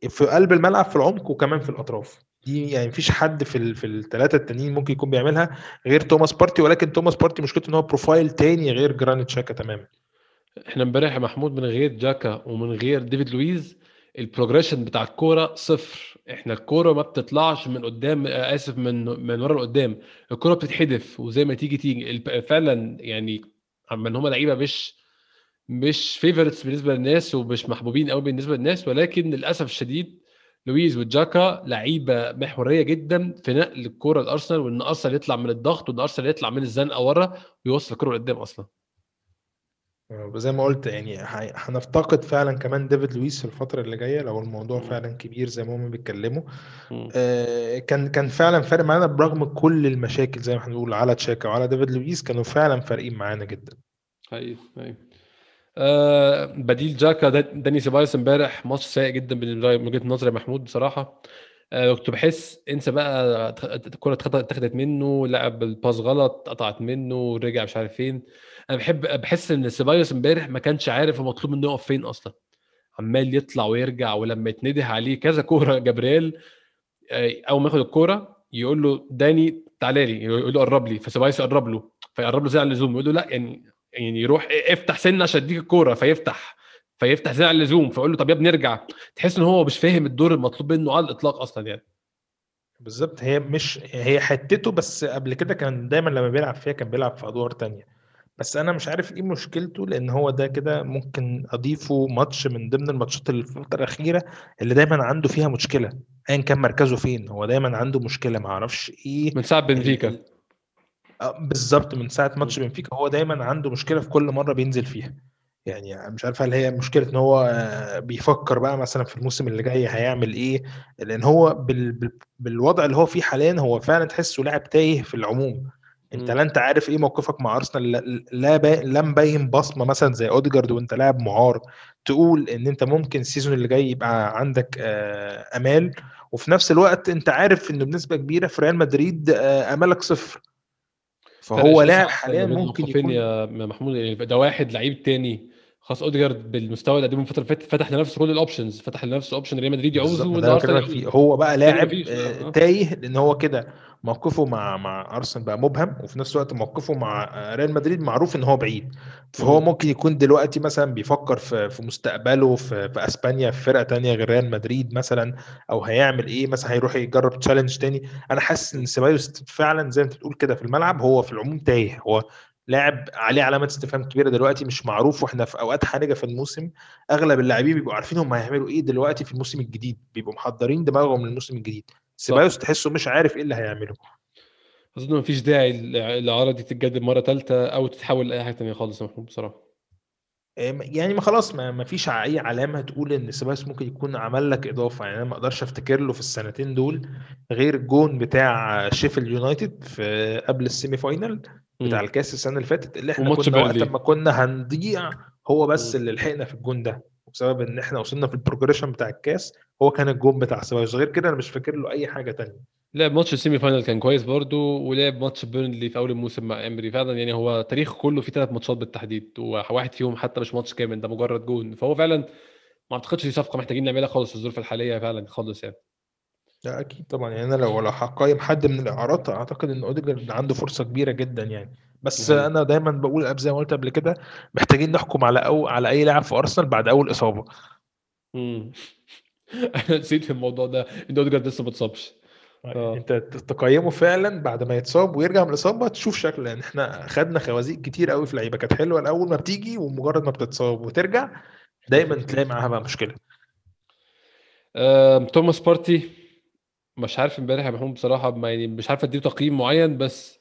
في قلب الملعب في العمق وكمان في الأطراف. دي يعني مفيش حد في ال... في الثلاثه التانيين ممكن يكون بيعملها غير توماس بارتي ولكن توماس بارتي مشكلته إن هو profile تاني غير جرانيت شاكا تماما. إحنا امبارح يا محمود من غير جاكا ومن غير ديفيد لويز ال progression بتاع الكورة صفر. إحنا الكورة ما بتطلعش من قدام آسف من من ورا لقدام. الكورة بتتحدف وزي ما تيجي تيجي. فعلا يعني عم ان هم لعيبة مش مش favorites بالنسبة للناس ومش محبوبين قوي بالنسبة للناس ولكن للأسف الشديد لويز وجاكا لعيبة محورية جدا في نقل الكوره لارسنال وإن أرسنال يطلع من الضغط وإن أرسنال يطلع من الزنقة ورا ويوصل الكورة لقدام أصلا. زي ما قلت يعني هنفتقد فعلا كمان ديفيد لويس في الفترة اللي جاية لو الموضوع فعلا كبير زي ما هم بيتكلموا. آه كان كان فعلا فارق معانا برغم كل المشاكل زي ما هنقول على تشاكا وعلى ديفيد لويس كانوا فعلا فارقين معانا جدا. أيوه أيوه. آه بديل جاكا داني سيبايوس امبارح ماتش سيء جدا من وجهة نظري يا محمود بصراحة. آه كنت بحس انسى بقى الكرة اتاخدت منه لعب ال pass غلط قطعت منه رجع مش عارف فين. أنا بحب بحس إن سيبايوس إمبارح ما كانش عارف المطلوب منه يقف فين أصلا. عمال يطلع ويرجع ولما يتنده عليه كذا كورة جبريل آه، أول ما ياخد الكورة يقول له داني تعالى لي يقول له قرب لي. فسيبايوس يقرب له. فيقرب له زي على اللزوم. يقول له لا يعني يعني يروح افتح سنة عشان اديك الكورة فيفتح فيفتح زي على اللزوم. فيقول له طب يا ابني ارجع. تحس إن هو مش فاهم الدور المطلوب منه على الإطلاق أصلا يعني. بالظبط. هي مش هي حتته بس قبل كده كان دايما لما بيلعب فيها كان بيلعب في أدوار تانية. بس أنا مش عارف إيه مشكلته لأن هو ده كده ممكن أضيفه ماتش من ضمن الماتشات اللي في الفترة الأخيرة اللي دايما عنده فيها مشكلة ايا كان مركزه فين هو دايما عنده مشكلة ما أعرفش إيه من ساعة بنفيكا. آه، بالظبط من ساعة ماتش بنفيكا هو دايما عنده مشكلة في كل مرة بينزل فيها. يعني مش عارف هل هي مشكلة إن هو بيفكر بقى مثلا في الموسم اللي جاي هيعمل إيه لأن هو بال... بالوضع اللي هو فيه حاليا هو فعلا تحسه لاعب تايه في العموم. انت لا انت عارف إيه موقفك مع ارسنال؟ لا با... لا مبين بصمة مثلا زي أوديجارد وانت لاعب معار تقول إن أنت ممكن ال season اللي جاي يبقى عندك آه، أمال وفي نفس الوقت أنت عارف إنه بنسبة كبيرة في ريال مدريد آه، أمالك صفر. فهو لاعب حاليا ممكن يكون يا محمود يعني ده واحد لعيب تاني خلاص أوديجارد بالمستوى اللي قدمه الفترة اللي فاتت فتح لنفسه كل ال options فتح لنفسه option ريال مدريد يعوزه هو بقى لاعب آه، تايه لأن هو كده. موقفه مع مع أرسنال بقى مبهم وفي نفس الوقت موقفه مع ريال مدريد معروف إن هو بعيد. فهو ممكن يكون دلوقتي مثلا بيفكر في في مستقبله في, في أسبانيا في فرقة تانية غير ريال مدريد مثلا أو هيعمل إيه مثلا هيروح يجرب تشالنج تاني. أنا حاسس إن سيبايوس فعلا زي ما أنت بتقول كده في الملعب هو في العموم تايه. هو لاعب عليه علامه استفهام كبيرة دلوقتي مش معروف وإحنا في أوقات حرجة في الموسم. أغلب اللاعبين بيبقوا عارفين هم هيعملوا إيه دلوقتي في الموسم الجديد بيبقوا محضرين دماغهم للموسم الجديد. سيبايوس تحسه مش عارف إيه اللي هيعمله. أظن مفيش داعي الاعاره دي تتجدد مرة ثالثه أو تتحول لأي حاجة ثانية خالص يا محمود بصراحة. يعني ما خلاص ما, ما فيش أي علامة تقول إن سيبايوس ممكن يكون عمل لك إضافة. يعني أنا ما أقدرش أفتكر له في السنتين دول غير الجون بتاع شيفيلد يونايتد في قبل ال semi final بتاع الكاس السنة اللي فاتت اللي إحنا كنا وقت ما كنا هنضيع هو بس اللي لحقنا في الجون ده. بسبب إن إحنا وصلنا في ال progression بتاع الكاس هو كان الجون بتاع سيبايوس غير كده أنا مش فاكر له أي حاجة تانية. لعب ماتش ال semi final كان كويس برضو ولعب ماتش بيرنلي في أول الموسم مع امري فعلا يعني هو تاريخه كله فيه ثلاث ماتشات بالتحديد وواحد فيهم حتى مش ماتش كامل ده مجرد جون. فهو فعلا ما أعتقدش دي صفقة محتاجين نعملها خالص في الظروف الحالية فعلا خالص يعني. لا أكيد طبعا. يعني أنا لو لو هقيم حد من الإعارات أعتقد إن اوديجارد عنده فرصة كبيرة جدا يعني. بس مم. أنا دايما بقول زي ما قلت قبل كده محتاجين نحكم على أو على أي لاعب في أرسنال بعد أول إصابة. امم *laughs* أنا نسيت الموضوع ده. إن اوديجارد لسه ما اتصابش. آه. أنت تقيمه فعلا بعد ما يتصاب ويرجع من الإصابة؟ تشوف شكله يعني إحنا خدنا خوازيق كتير قوي في لعيبه كانت حلوة الأول ما بتيجي ومجرد ما بتتصاب وترجع دايما تلاقي معاها بقى مشكلة. آم، توماس بارتي مش عارف امبارح يا محمود بصراحة ما يعني مش عارف أديله تقييم معين بس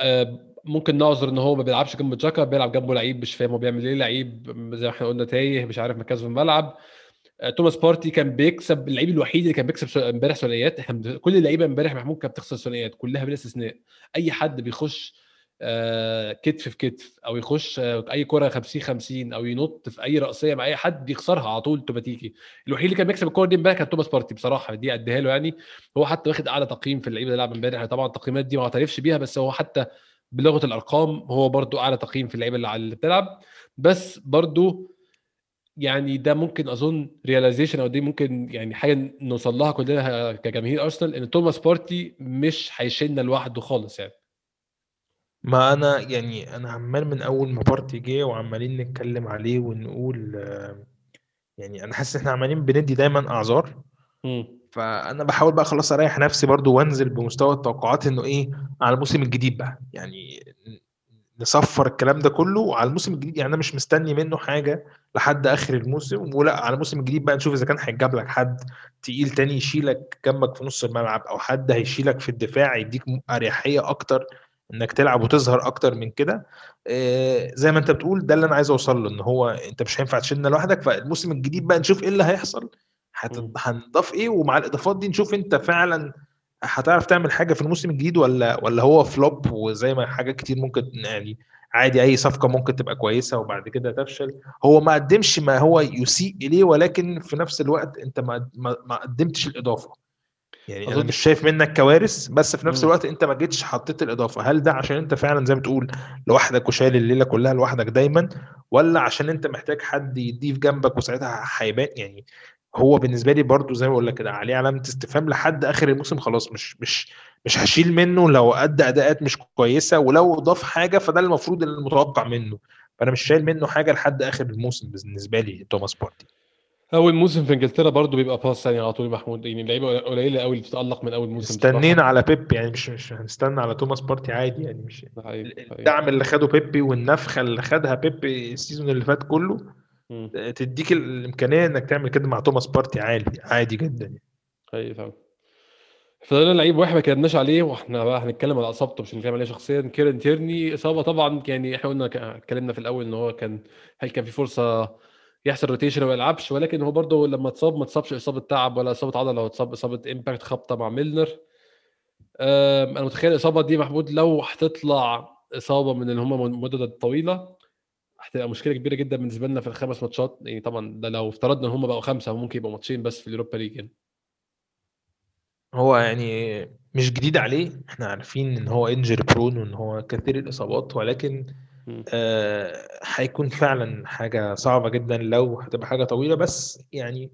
آه، ممكن نعذر إن هو ما بيلعبش جنب جاكا بيلعب جنبه لعيب مش فاهم هو بيعمل إيه لعيب زي ما إحنا قلنا تايه مش عارف مركزه في الملعب. آه، توماس بارتي كان بيكسب اللعيب الوحيد اللي كان بيكسب امبارح ثنائيات. إحنا كل اللعيبة امبارح محمود كانت بتخسر ثنائيات كلها بلا استثناء. أي حد بيخش آه، كتف في كتف أو يخش آه، أي كرة 50 50 أو ينط في أي رأسية مع أي حد بيخسرها على طول أوتوماتيكي. الوحيد اللي كان بيكسب الكورة دي امبارح كان توماس بارتي بصراحة دي أديها له يعني. هو حتى واخد أعلى تقييم في اللعيبة اللي لعب امبارح. طبعا التقييمات دي ما اعترفش بيها بس هو حتى بلغة الأرقام هو برضو أعلى تقييم في اللعيبة اللي بتلعب. بس برضو يعني ده ممكن أظن realization أو دي ممكن يعني حاجة نوصل لها كلنا كجماهير ارسنال إن توماس بارتي مش هيشيلنا لوحده خالص يعني. ما أنا يعني أنا عمال من أول ما بارتي جه وعمالين نتكلم عليه ونقول يعني أنا حاسس ان إحنا عمالين بندي دايما أعذار. فأنا بحاول بقى خلاص أريح نفسي برضو وأنزل بمستوى التوقعات إنه إيه على الموسم الجديد بقى. يعني نصفر الكلام ده كله على الموسم الجديد. يعني أنا مش مستني منه حاجة. لحد آخر الموسم. ولا على الموسم الجديد بقى نشوف إذا كان هيجاب لك حد تقيل تاني يشيلك جنبك في نص الملعب أو حد هيشيلك في الدفاع يديك أريحية أكتر إنك تلعب وتظهر أكتر من كده. آه، زي ما أنت بتقول ده اللي أنا عايز أوصل له إن هو أنت مش هينفع تشيلنا لوحدك. فالموسم الجديد بقى نشوف إيه اللي هيحصل. هنضاف إيه؟ ومع الإضافات دي نشوف أنت فعلا هتعرف تعمل حاجة في الموسم الجديد ولا ولا هو فلوب وزي ما حاجات كتير ممكن يعني عادي أي صفقة ممكن تبقى كويسة وبعد كده تفشل. هو ما قدمش ما هو يسيء إليه ولكن في نفس الوقت أنت ما ما قدمتش الإضافة. يعني أنا مش شايف منك كوارث بس في نفس. الوقت أنت ما جيتش حطيت الإضافة. هل ده عشان أنت فعلا زي ما تقول لوحدك وشايل الليلة كلها لوحدك دايما ولا عشان أنت محتاج حد يضيف جنبك وساعتها هيبان؟ يعني هو بالنسبة لي برضو زي ما بقول لك كده عليه علامة استفهام لحد آخر الموسم خلاص مش مش مش هشيل منه لو ادى أداءات مش كويسة ولو ضاف حاجة فده المفروض المتوقع منه فأنا مش شايل منه حاجة لحد آخر الموسم بالنسبة لي توماس بارتي أول موسم في إنجلترا برضو بيبقى باص ثاني على طول محمود يعني اللعيبة قليلة قوي اللي بتتألق من أول موسم. استنينا على بيبي يعني مش مش هنستنى على توماس بارتي عادي يعني مش. الدعم اللي خده بيبي والنفخة اللي خدها بيبي ال season اللي فات كله. تديك الإمكانية إنك تعمل كده مع توماس بارتي عادي عادي جدا يعني. حقيقي فعلا فضلنا لعيب واحد ما اتكلمناش عليه وإحنا بقى هنتكلم على إصابته مش هنتكلم عليه شخصيا. كيرن تيرني إصابة طبعا يعني إحنا قلنا اتكلمنا في الأول إن هو كان هل كان في فرصة يحصل rotation وما يلعبش ولكن هو برضه لما اتصاب ما اتصابش إصابة تعب ولا إصابة عضلة هو اتصاب إصابة impact خبطة مع ميلنر. أنا متخيل الإصابة دي محمود لو هتطلع إصابة من اللي هم المدد الطويله هتبقى مشكلة كبيرة جدا بالنسبة لنا في الخمس ماتشات يعني طبعا ده لو افترضنا إن هم بقوا خمسة ممكن يبقوا ماتشين بس في اليوروبا ليج يعني. هو يعني مش جديد عليه إحنا عارفين إن هو انجري برون وإن هو كثير الإصابات ولكن. آه هيكون فعلا حاجة صعبة جدا لو هتبقى حاجة طويلة بس يعني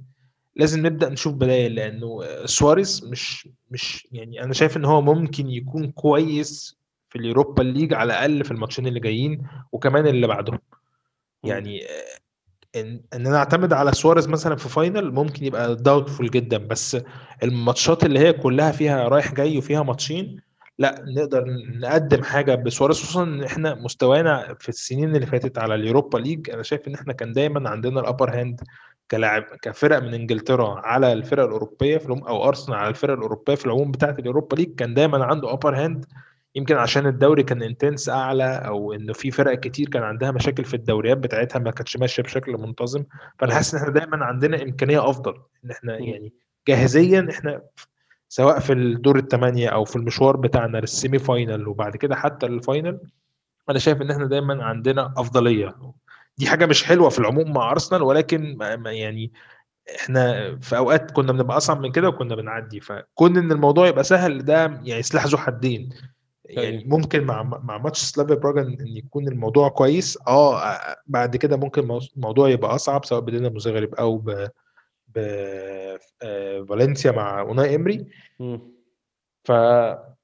لازم نبدأ نشوف بدائل لأنه سواريز مش مش يعني أنا شايف إن هو ممكن يكون كويس في اليوروبا ليج على الأقل في الماتشين اللي جايين وكمان اللي بعدهم. يعني آه، إن إن أنا أعتمد على سواريز مثلا في final ممكن يبقى doubtful جدا بس الماتشات اللي هي كلها فيها رايح جاي وفيها ماتشين لا نقدر نقدم حاجة بسواريز خصوصا إن إحنا مستوانا في السنين اللي فاتت على اليوروبا ليج أنا شايف إن إحنا كان دايما عندنا ال upper hand كلاعب كفرق من إنجلترا على الفرق الأوروبية في العموم أو ارسنال على الفرق الأوروبية في العموم بتاعة اليوروبا ليج كان دايما عنده upper hand يمكن عشان الدوري كان intense أعلى أو إنه في فرق كتير كان عندها مشاكل في الدوريات بتاعتها ما كانتش ماشية بشكل منتظم فانا. حاسس إن إحنا دايما عندنا إمكانية أفضل إن إحنا. يعني جاهزيا إحنا سواء في الدور الثمانيه أو في المشوار بتاعنا لل semi final وبعد كده حتى ال final أنا شايف إن إحنا دايما عندنا أفضلية دي حاجة مش حلوة في العموم مع أرسنال ولكن يعني إحنا في أوقات كنا بنبقى أصعب من كده وكنا بنعدي فكون إن الموضوع يبقى سهل ده يعني سلاح ذو حدين يعني أيوة. ممكن مع مع ماتش سلافيا براجا ان يكون الموضوع كويس آه بعد كده ممكن مو- الموضوع يبقى أصعب سواء بدينامو زغرب أو ب ب آه، فالنسيا مع أوناي إمري. ف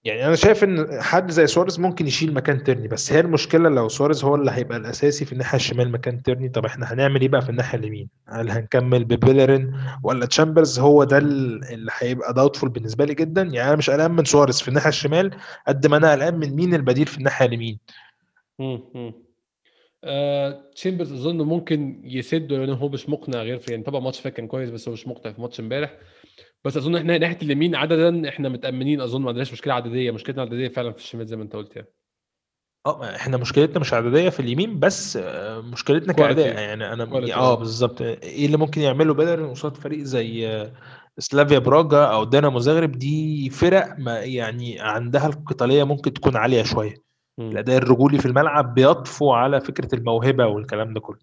يعني أنا شايف إن حد زي سواريز ممكن يشيل مكان تيرني بس هي المشكلة لو سواريز هو اللي هيبقى الأساسي في الناحية الشمال مكان تيرني طب إحنا هنعمل إيه بقى في الناحية اليمين؟ هل هنكمل ببيلرين ولا تشامبرز؟ هو ده ال- اللي هيبقى doubtful بالنسبة لي جدا. يعني أنا مش قلقان من سواريز في الناحية الشمال قد ما أنا قلقان من مين البديل في الناحية اليمين. آه تشامبرز أظن ممكن يسد لأن هو مش مقنع غير في يعني طبعا ماتش فات كان كويس بس هو مش مقنع في ماتش امبارح. بس أظن إحنا ناحية اليمين عددا إحنا متأمنين أظن ما عندناش مشكلة عددية. مشكلتنا عددية فعلا في الشمال زي ما أنت قلت يعني. آه إحنا مشكلتنا مش عددية في اليمين بس آه، مشكلتنا. كأداء. يعني أنا آه آه. بالظبط. إيه اللي ممكن يعمله بيليرين قصاد فريق زي آه، سلافيا براجا أو دينامو زغرب دي فرق ما يعني عندها القتالية ممكن تكون عالية شوية. الأداء الرجولي في الملعب بيطفو على فكرة الموهبة والكلام ده كله.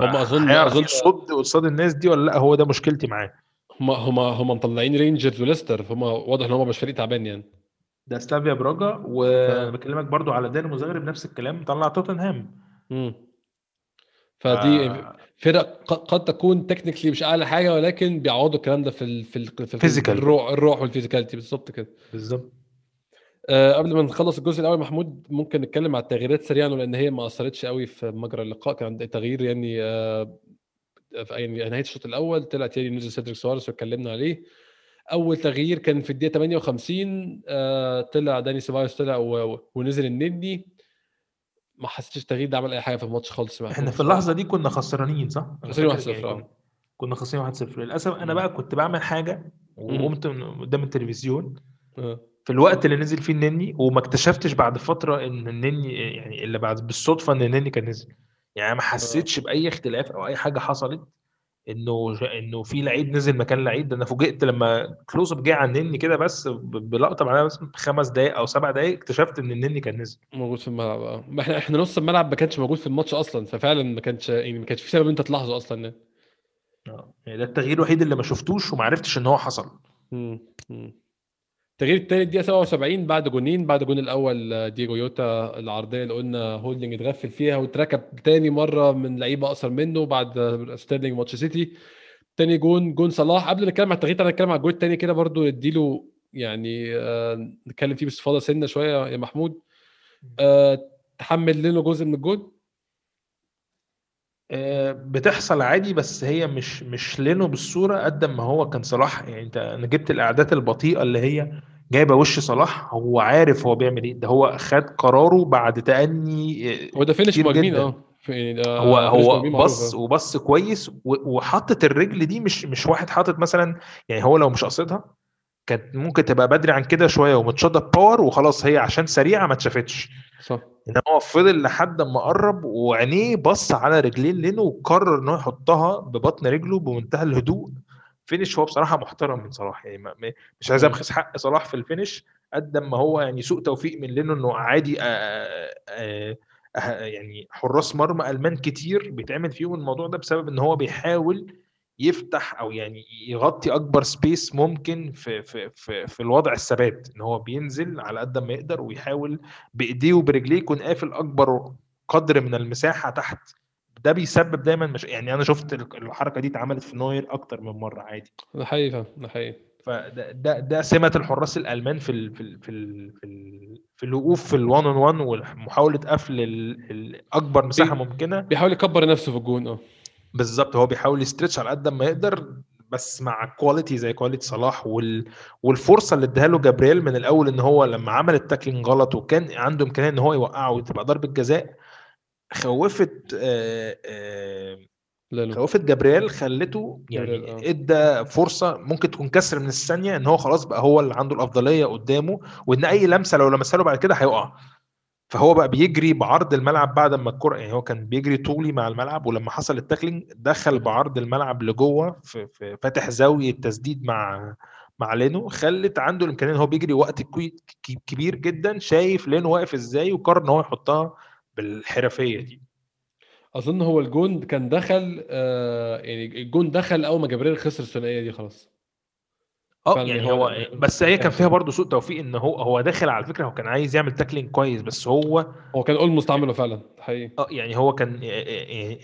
هم أظن أظن يسد قصاد الناس دي ولا لأ؟ هو ده مشكلتي معاه. هم هم هم مطلعين رينجرز وليستر فهم واضح إن هم مش فريق تعبان يعني. ده سلافيا براجا وبكلمك برضو على دينامو زغرب نفس الكلام طلع توتنهام. مم. فدي آه، فرق قد تكون technically مش أعلى حاجة ولكن بيعوضوا الكلام ده في ال في ال في ال- Physical. الروح الروح وال physicality بالظبط كده. بالظبط. أه قبل ما نخلص الجزء الأول محمود ممكن نتكلم على التغييرات سريعا لأن هي ما أثرتش قوي في مجرى اللقاء كان تغيير يعني أه في يعني نهاية الشوط الأول طلع تاني نزل سيدريك سواريز واتكلمنا عليه أول تغيير كان في الدقيقة 58 أه طلع داني سيبايوس طلع ونزل النني ما حسيتش التغيير ده عمل أي حاجة في الماتش خالص إحنا في اللحظة دي كنا خسرانين صح؟ خسرانين فاكر 1-0 يعني آه. كنا- خسرانين 1-0 للأسف أنا مم. بقى كنت بعمل حاجة وقمت قدام التلفزيون آه. في الوقت اللي نزل فيه النني وما اكتشفتش بعد فترة إن النني يعني الا بعد بالصدفة إن النني كان نزل يعني ما حسيتش بأي اختلاف أو أي حاجة حصلت إنه إنه في لعيب نزل مكان لعيب. ده أنا فوجئت لما close up جه على النني كده بس بلقطة بعدها بس خمس دقائق أو سبع دقائق اكتشفت إن النني كان نزل. موجود في الملعب آه. ما إحنا إحنا نص الملعب ما كانش موجود في الماتش أصلا ففعلا ما كانش يعني ما كانش في سبب أنت تلاحظه أصلا يعني. آه. يعني ده التغيير الوحيد اللي ما شفتوش وما عرفتش إن هو حصل. التغيير الثاني الدقيقه 77 بعد جونين بعد جون الأول دييجو يوتا العرضية اللي قلنا هولدنج اتغفل فيها واتركب تاني مرة من لعيبة أقصر منه بعد ستيرلينج ماتش سيتي. تاني جون جون صلاح. قبل ما نتكلم على التغيير تعالى نتكلم على الجون الثاني كده برضو نديله يعني آه نتكلم فيه باستفاضة سنة شوية يا محمود. آه تحمل لنا جزء من الجون؟ آه، بتحصل عادي بس هي مش مش لينو بالصورة قد ما هو كان صلاح. يعني انت أنا جبت الاعداد البطيئة اللي هي جايبه وش صلاح هو عارف هو بيعمل إيه. ده هو خد قراره بعد تأني آه، هو ده فينش مهاجمين. آه. يعني هو هو بص آه. وبص كويس وحطت الرجل دي مش مش واحد حاطط مثلا يعني هو لو مش قاصدها كانت ممكن تبقى بدري عن كده شوية ومتشاطه power وخلاص هي عشان سريعة ما اتشافتش. صح. إنما هو فضل لحد ما قرب وعينيه بص على رجلين لينو وقرر ان هو يحطها ببطن رجله بمنتهى الهدوء. finish هو بصراحة محترم من صلاح يعني مش عايز. أبخس حق صلاح في ال finish قد ما هو يعني سوء توفيق من لينو إنه عادي آه، آه، آه، يعني حراس مرمى ألمان كتير بيتعمل فيهم الموضوع ده بسبب إن هو بيحاول يفتح أو يعني يغطي أكبر space ممكن في في في, في الوضع الثبات إن هو بينزل على قد ما يقدر ويحاول بإيديه وبرجليه يكون قافل أكبر قدر من المساحة تحت ده بيسبب دايما مش يعني أنا شفت الحركة دي اتعملت في نوير أكتر من مرة عادي. ده حقيقي ده حقيقي. فده ده, ده سمة الحراس الألمان في ال في ال في ال في, ال في الوقوف في ال one on one ومحاولة قفل ال- ال- أكبر مساحة ممكنة. بيحاول يكبر نفسه في الجون آه. بالظبط هو بيحاول ي stretch على قد ما يقدر بس مع quality زي quality صلاح وال... والفرصة اللي اداها له جابرييل من الأول إن هو لما عمل ال tackling غلط وكان عنده إمكانية إن هو يوقعه وتبقى ضربة جزاء خوفت آه، آه، خوفت جابرييل خلته يعني آه. إدى فرصة ممكن تكون كسر من الثانية إن هو خلاص بقى هو اللي عنده الأفضلية قدامه وإن أي لمسة لو لمسها له بعد كده هيقع فهو بقى بيجري بعرض الملعب بعد ما الكرة يعني هو كان بيجري طولي مع الملعب ولما حصل ال tackling دخل بعرض الملعب لجوه في, في فاتح زاوية تسديد مع مع لينو خلت عنده الإمكانية إن هو بيجري وقت كبير جدا شايف لينو واقف إزاي وقرر إن هو يحطها بالحرفية دي. أظن هو الجون كان دخل آه يعني الجون دخل أول ما جبريل خسر الثنائية دي خلاص. آه يعني هو بس هي كان فيها برضه سوء توفيق إن هو هو داخل على فكرة هو كان عايز يعمل tackling كويس بس هو هو كان almost عمله فعلا حقيقي. آه يعني هو كان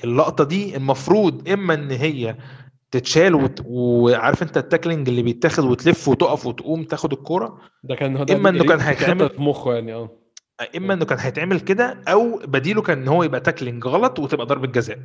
اللقطة دي المفروض إما إن هي تتشال وت... وعارف أنت ال tackling اللي بيتاخد وتلف وتقف وتقوم تاخد الكورة ده كان ده إما إنه كان هيتعمل- في مخه يعني آه. إما إنه كان هيتعمل كده أو بديله كان إن هو يبقى tackling غلط وتبقى ضربة جزاء.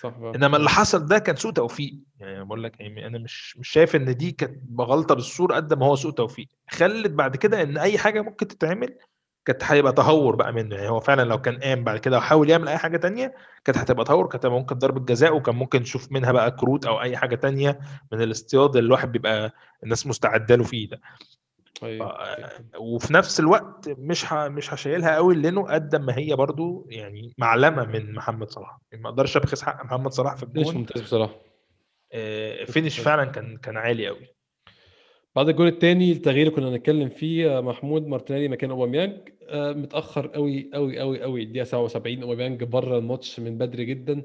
صح. إنما اللي حصل ده كان سوء توفيق. يعني بقول لك يعني أنا مش مش شايف إن دي كانت غلطه بالصورة قد ما هو سوء توفيق. خلت بعد كده إن أي حاجة ممكن تتعمل كانت هيبقى تهور بقى منه. يعني هو فعلا لو كان قام بعد كده وحاول يعمل أي حاجة تانية كانت هتبقى تهور كانت هتبقى ممكن ضربة جزاء وكان ممكن نشوف منها بقى كروت أو أي حاجة تانية من الاصطياد اللي الواحد بيبقى الناس مستعدة له فيه ده. أيوه وفي نفس الوقت مش ه... مش هشيلها قوي لأنه قد ما هي برضو يعني معلمة من محمد صلاح. يعني ما أقدرش أبخس حق محمد صلاح في الجون. ممتاز بصراحة؟ آه، finish فعلا كان كان عالي قوي. بعد الجول الثاني التغيير كنا هنتكلم فيه آه، محمود مارتينيلي مكان أوباميانج آه، متأخر قوي قوي قوي قوي. الدقيقة 77 أوباميانج بره الماتش من بدري جدا.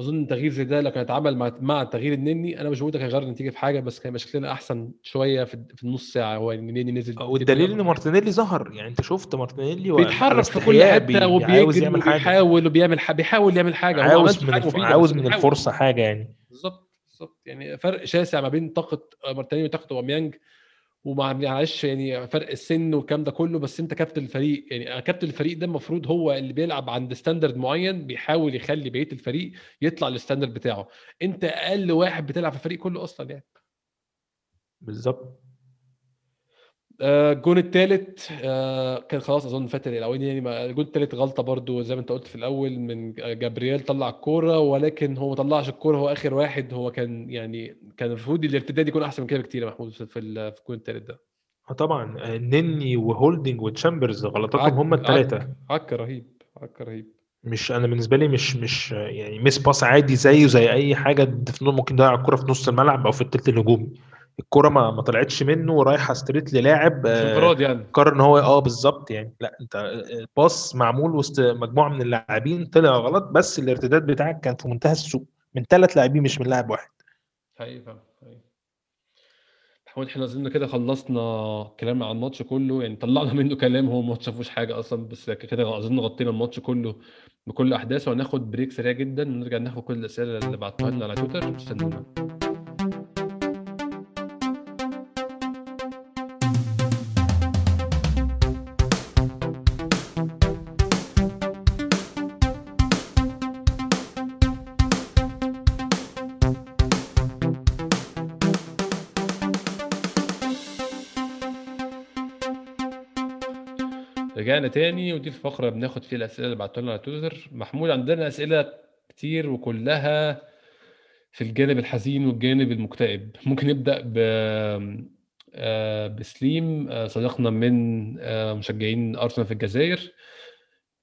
أظن تغيير زي ده لو كان اتعمل مع مع تغيير النني أنا مش بقول لك هيغير النتيجة في حاجة بس كان شكلنا أحسن شوية في في النص ساعة هو النني نزل والدليل إن مارتينيلي ظهر يعني أنت شفت مارتينيلي بيتحرك في كل حتة عاوز وبيجري وبيحاول وبيعمل بيحاول يعمل حاجة. عاوز من. مفيدة عاوز من. الفرصة حاجة يعني. بالظبط بالظبط. يعني فرق شاسع ما بين طاقة مارتينيلي وطاقة أوباميانج. ومع معلش يعني فرق السن والكلام ده كله بس أنت كابتن الفريق يعني كابتن الفريق ده المفروض هو اللي بيلعب عند standard معين بيحاول يخلي بقية الفريق يطلع لل standard بتاعه. أنت أقل واحد بتلعب في الفريق كله أصلا يعني. بالظبط الجون الثالث كان خلاص أظن فات الاولاني يعني الجون الثالث غلطة برضو زي ما أنت قلت في الأول من جابرييل طلع الكورة ولكن هو ما طلعش الكورة هو آخر واحد هو كان يعني كان المفروض الارتداد يكون أحسن من كده بكتير يا محمود في في ال- في الجون الثالث ده. طبعا آه، نني وهولدنج وتشامبرز غلطاتهم هم الثلاثه عك رهيب عك رهيب. مش أنا بالنسبة لي مش مش آه، يعني miss pass عادي زيه زي أي حاجة ممكن يضيع الكره في نص الملعب أو في الثلث الهجومي. الكرة ما ما طلعتش منه ورايحه straight للاعب آه، انفراد يعني. قرر إن هو آه بالظبط يعني. لا أنت ال pass معمول وسط مجموعة من اللاعبين طلع غلط بس الارتداد بتاعك كان في منتهى السوء. من ثلاث لاعبين مش من لاعب واحد. حقيقي فعلا. محمود إحنا اظن كده خلصنا كلام عن الماتش كله. يعني طلعنا *laughs* منه كلام هو ما فيهوش حاجة أصلا بس كده اظن غطينا الماتش كله بكل أحداثه. وهناخد بريك سريع جدا ونرجع ناخد كل الأسئلة اللي بعتوها لنا على تويتر. استنونا رجعنا تاني ودي الفقرة بناخد فيها الأسئلة اللي بعتوها لنا على تويتر. محمود عندنا أسئلة كتير وكلها في الجانب الحزين والجانب المكتئب. ممكن نبدأ ب آه، بسليم آه، صديقنا من آه، مشجعين أرسنال في الجزائر.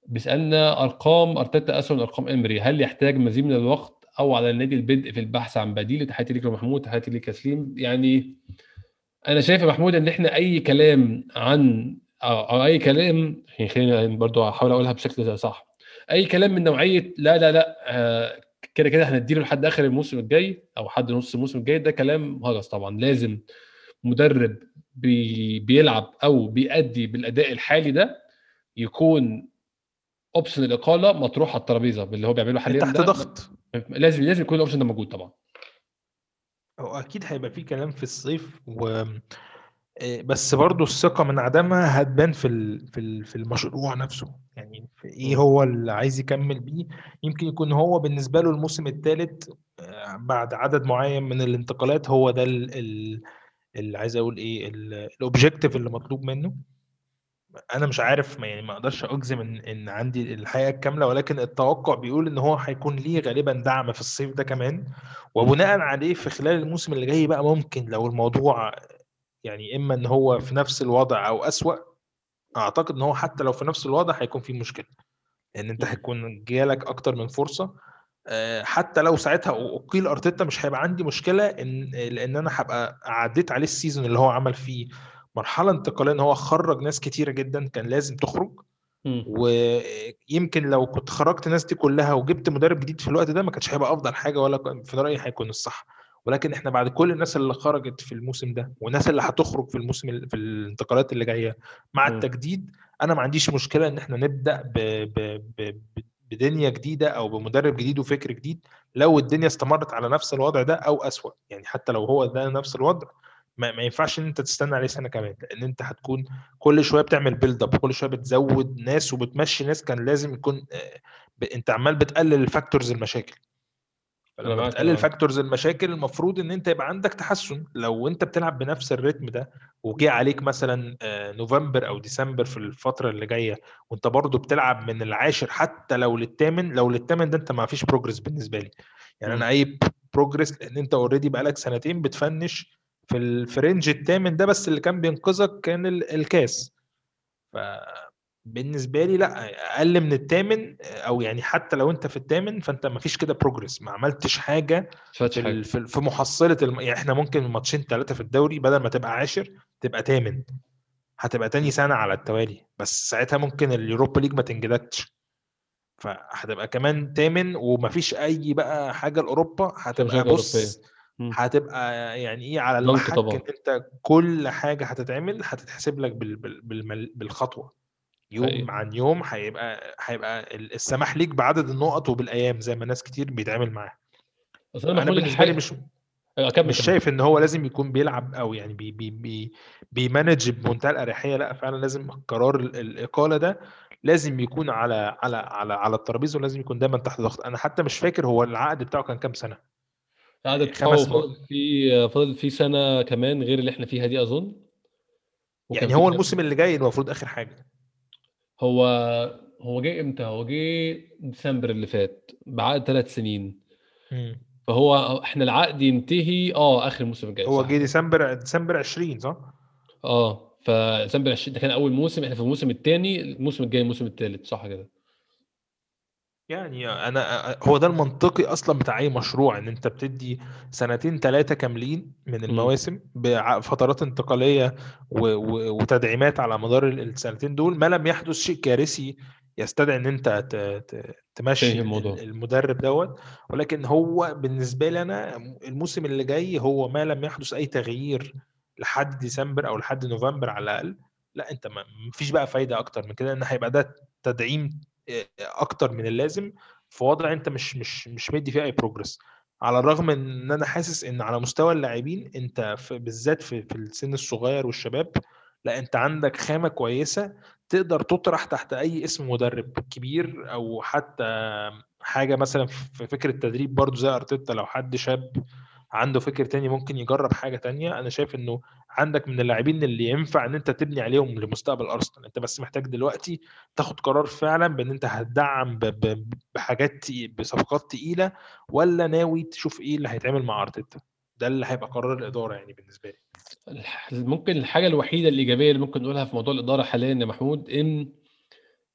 بيسألنا أرقام أرتيتا أسوأ من أرقام إمري. هل يحتاج مزيد من الوقت أو على النادي البدء في البحث عن بديل؟ تحياتي ليك يا محمود تحياتي ليك يا سليم. يعني أنا شايف يا محمود إن إحنا أي كلام عن أو, أو أي كلام يعني خلينا برضو أحاول أقولها بشكل صح. أي كلام من نوعية لا لا لا آه، كده كده هنديله لحد آخر الموسم الجاي أو لحد نص الموسم الجاي ده كلام هجس طبعا. لازم مدرب بي بيلعب أو بيأدي بالأداء الحالي ده يكون option الإقالة مطروح على الترابيزة باللي هو بيعمله حاليا تحت ده. ضغط. لازم لازم يكون ال option ده موجود طبعا. هو أكيد هيبقى في كلام في الصيف و آه، بس برضو الثقة من عدمها هتبان في في في المشروع نفسه. يعني في إيه. هو اللي عايز يكمل بيه؟ يمكن يكون هو بالنسبة له الموسم الثالث بعد عدد معين من الانتقالات هو ده ال- ال- اللي عايز أقول إيه الاوبجيكتيف اللي مطلوب منه. أنا مش عارف ما يعني ما أقدرش أجزم ان إن عندي الحقيقة الكاملة ولكن التوقع بيقول إن هو هيكون ليه غالبا دعم في الصيف ده كمان. وبناء عليه في خلال الموسم اللي جاي بقى ممكن لو الموضوع يعني إما إن هو في نفس الوضع أو أسوأ أعتقد إن هو حتى لو في نفس الوضع هيكون في مشكلة لأن أنت مم. هيكون جالك أكتر من فرصة آه، حتى لو ساعتها أقيل أرتيتا مش هيبقى عندي مشكلة إن لأن أنا هبقى عديت عليه السيزون اللي هو عمل فيه مرحلة انتقالية إن هو خرج ناس كتيرة جدا كان لازم تخرج. ويمكن لو كنت خرجت الناس دي كلها وجبت مدرب جديد في الوقت ده ما كانش هيبقى أفضل حاجة ولا في رأيي هيكون الصح ولكن إحنا بعد كل الناس اللي خرجت في الموسم ده والناس اللي هتخرج في الموسم ال- في الانتقالات اللي جاية مع مم. التجديد أنا ما عنديش مشكلة إن إحنا نبدأ ب... ب... ب... بدنيا جديدة أو بمدرب جديد وفكر جديد لو الدنيا استمرت على نفس الوضع ده أو أسوأ يعني حتى لو هو ده نفس الوضع ما, ما ينفعش إن أنت تستنى عليه سنة كمان لأن أنت هتكون كل شوية بتعمل بيلد اب كل شوية بتزود ناس وبتمشي ناس كان لازم يكون آه،. أنت عمال بتقلل ال factors المشاكل فلما آه. factors المشاكل المفروض إن أنت يبقى عندك تحسن لو أنت بتلعب بنفس الريتم ده وجه عليك مثلا آه، نوفمبر أو ديسمبر في الفترة اللي جاية وأنت برضو بتلعب من العاشر حتى لو للثامن لو للثامن ده أنت ما فيش progress بالنسبة لي يعني مم. أنا أي progress لأن أنت already بقالك سنتين بت finish في ال- في range الثامن ده بس اللي كان بينقذك كان ال- الكاس فبالنسبه لي لأ أقل من الثامن أو يعني حتى لو أنت في الثامن فأنت ما فيش كده progress ما عملتش حاجة في في محصلة الم... يعني إحنا ممكن ماتشين ثلاثة في الدوري بدل ما تبقى عاشر تبقى ثامن هتبقى تاني سنة على التوالي. بس ساعتها ممكن ال Europa League ما تنجدكش فهتبقى كمان ثامن ومفيش أي بقى حاجة لأوروبا. هتبقى بص. هتبقى يعني إيه على المحك. إن أنت كل حاجة هتتعمل هتتحسب لك بال... بال... بالمل... بالخطوة. يوم حقيقي. عن يوم هيبقى هيبقى ال- السماح ليك بعدد النقط وبالأيام زي ما ناس كتير بيتعامل معاها. بس أنا بالنسبة لي مش اكمل مش كمل. شايف إن هو لازم يكون بيلعب أو يعني بي بي بي بي manage بمنتهى الأريحية. لأ فعلا لازم قرار ال- الإقالة ده لازم يكون على على على على الترابيزة ولازم يكون دايما تحت ضغط. أنا حتى مش فاكر هو العقد بتاعه كان كام سنة. خمس م- فاضل في فاضل في سنة كمان غير اللي إحنا فيها دي أظن. يعني هو الموسم اللي جاي المفروض آخر حاجة. هو هو جه إمتى؟ هو جه ديسمبر اللي فات بعقد ثلاث سنين فهو إحنا العقد ينتهي آه آخر الموسم الجاي هو جه ديسمبر ديسمبر 20 صح؟ آه فديسمبر 20 ده كان أول موسم إحنا في الموسم الثاني الموسم الجاي الموسم الثالث صح كده يعني أنا هو ده المنطقي أصلا بتاع أي مشروع إن أنت بتدي سنتين ثلاثة كاملين من المواسم بفترات انتقالية وتدعيمات على مدار ال- السنتين دول ما لم يحدث شيء كارثي يستدعي إن أنت تمشي المدرب دوت. ولكن هو بالنسبة لي أنا الموسم اللي جاي هو ما لم يحدث أي تغيير لحد ديسمبر أو لحد نوفمبر على الأقل. لا أنت ما فيش بقى فايدة أكتر من كده إن هيبقى ده تدعيم أكتر من اللازم في وضع أنت مش مش مش مدي فيه أي بروجرس على الرغم إن أنا حاسس إن على مستوى اللاعبين أنت في بالذات في, في السن الصغير والشباب لا أنت عندك خامة كويسة تقدر تطرح تحت أي اسم مدرب كبير أو حتى حاجة مثلا في فكرة تدريب برضو زي أرتيتا لو حد شاب عنده فكر تاني ممكن يجرب حاجة تانية. أنا شايف إنه عندك من اللاعبين اللي ينفع إن أنت تبني عليهم لمستقبل أرسنال. أنت بس محتاج دلوقتي تاخد قرار فعلا بإن أنت هتدعم بحاجات بصفقات تقيلة ولا ناوي تشوف إيه اللي هيتعمل مع أرتيتا؟ ده اللي هيبقى قرار الإدارة يعني بالنسبة لي. ممكن الحاجة الوحيدة الإيجابية اللي ممكن نقولها في موضوع الإدارة حاليا يا محمود إن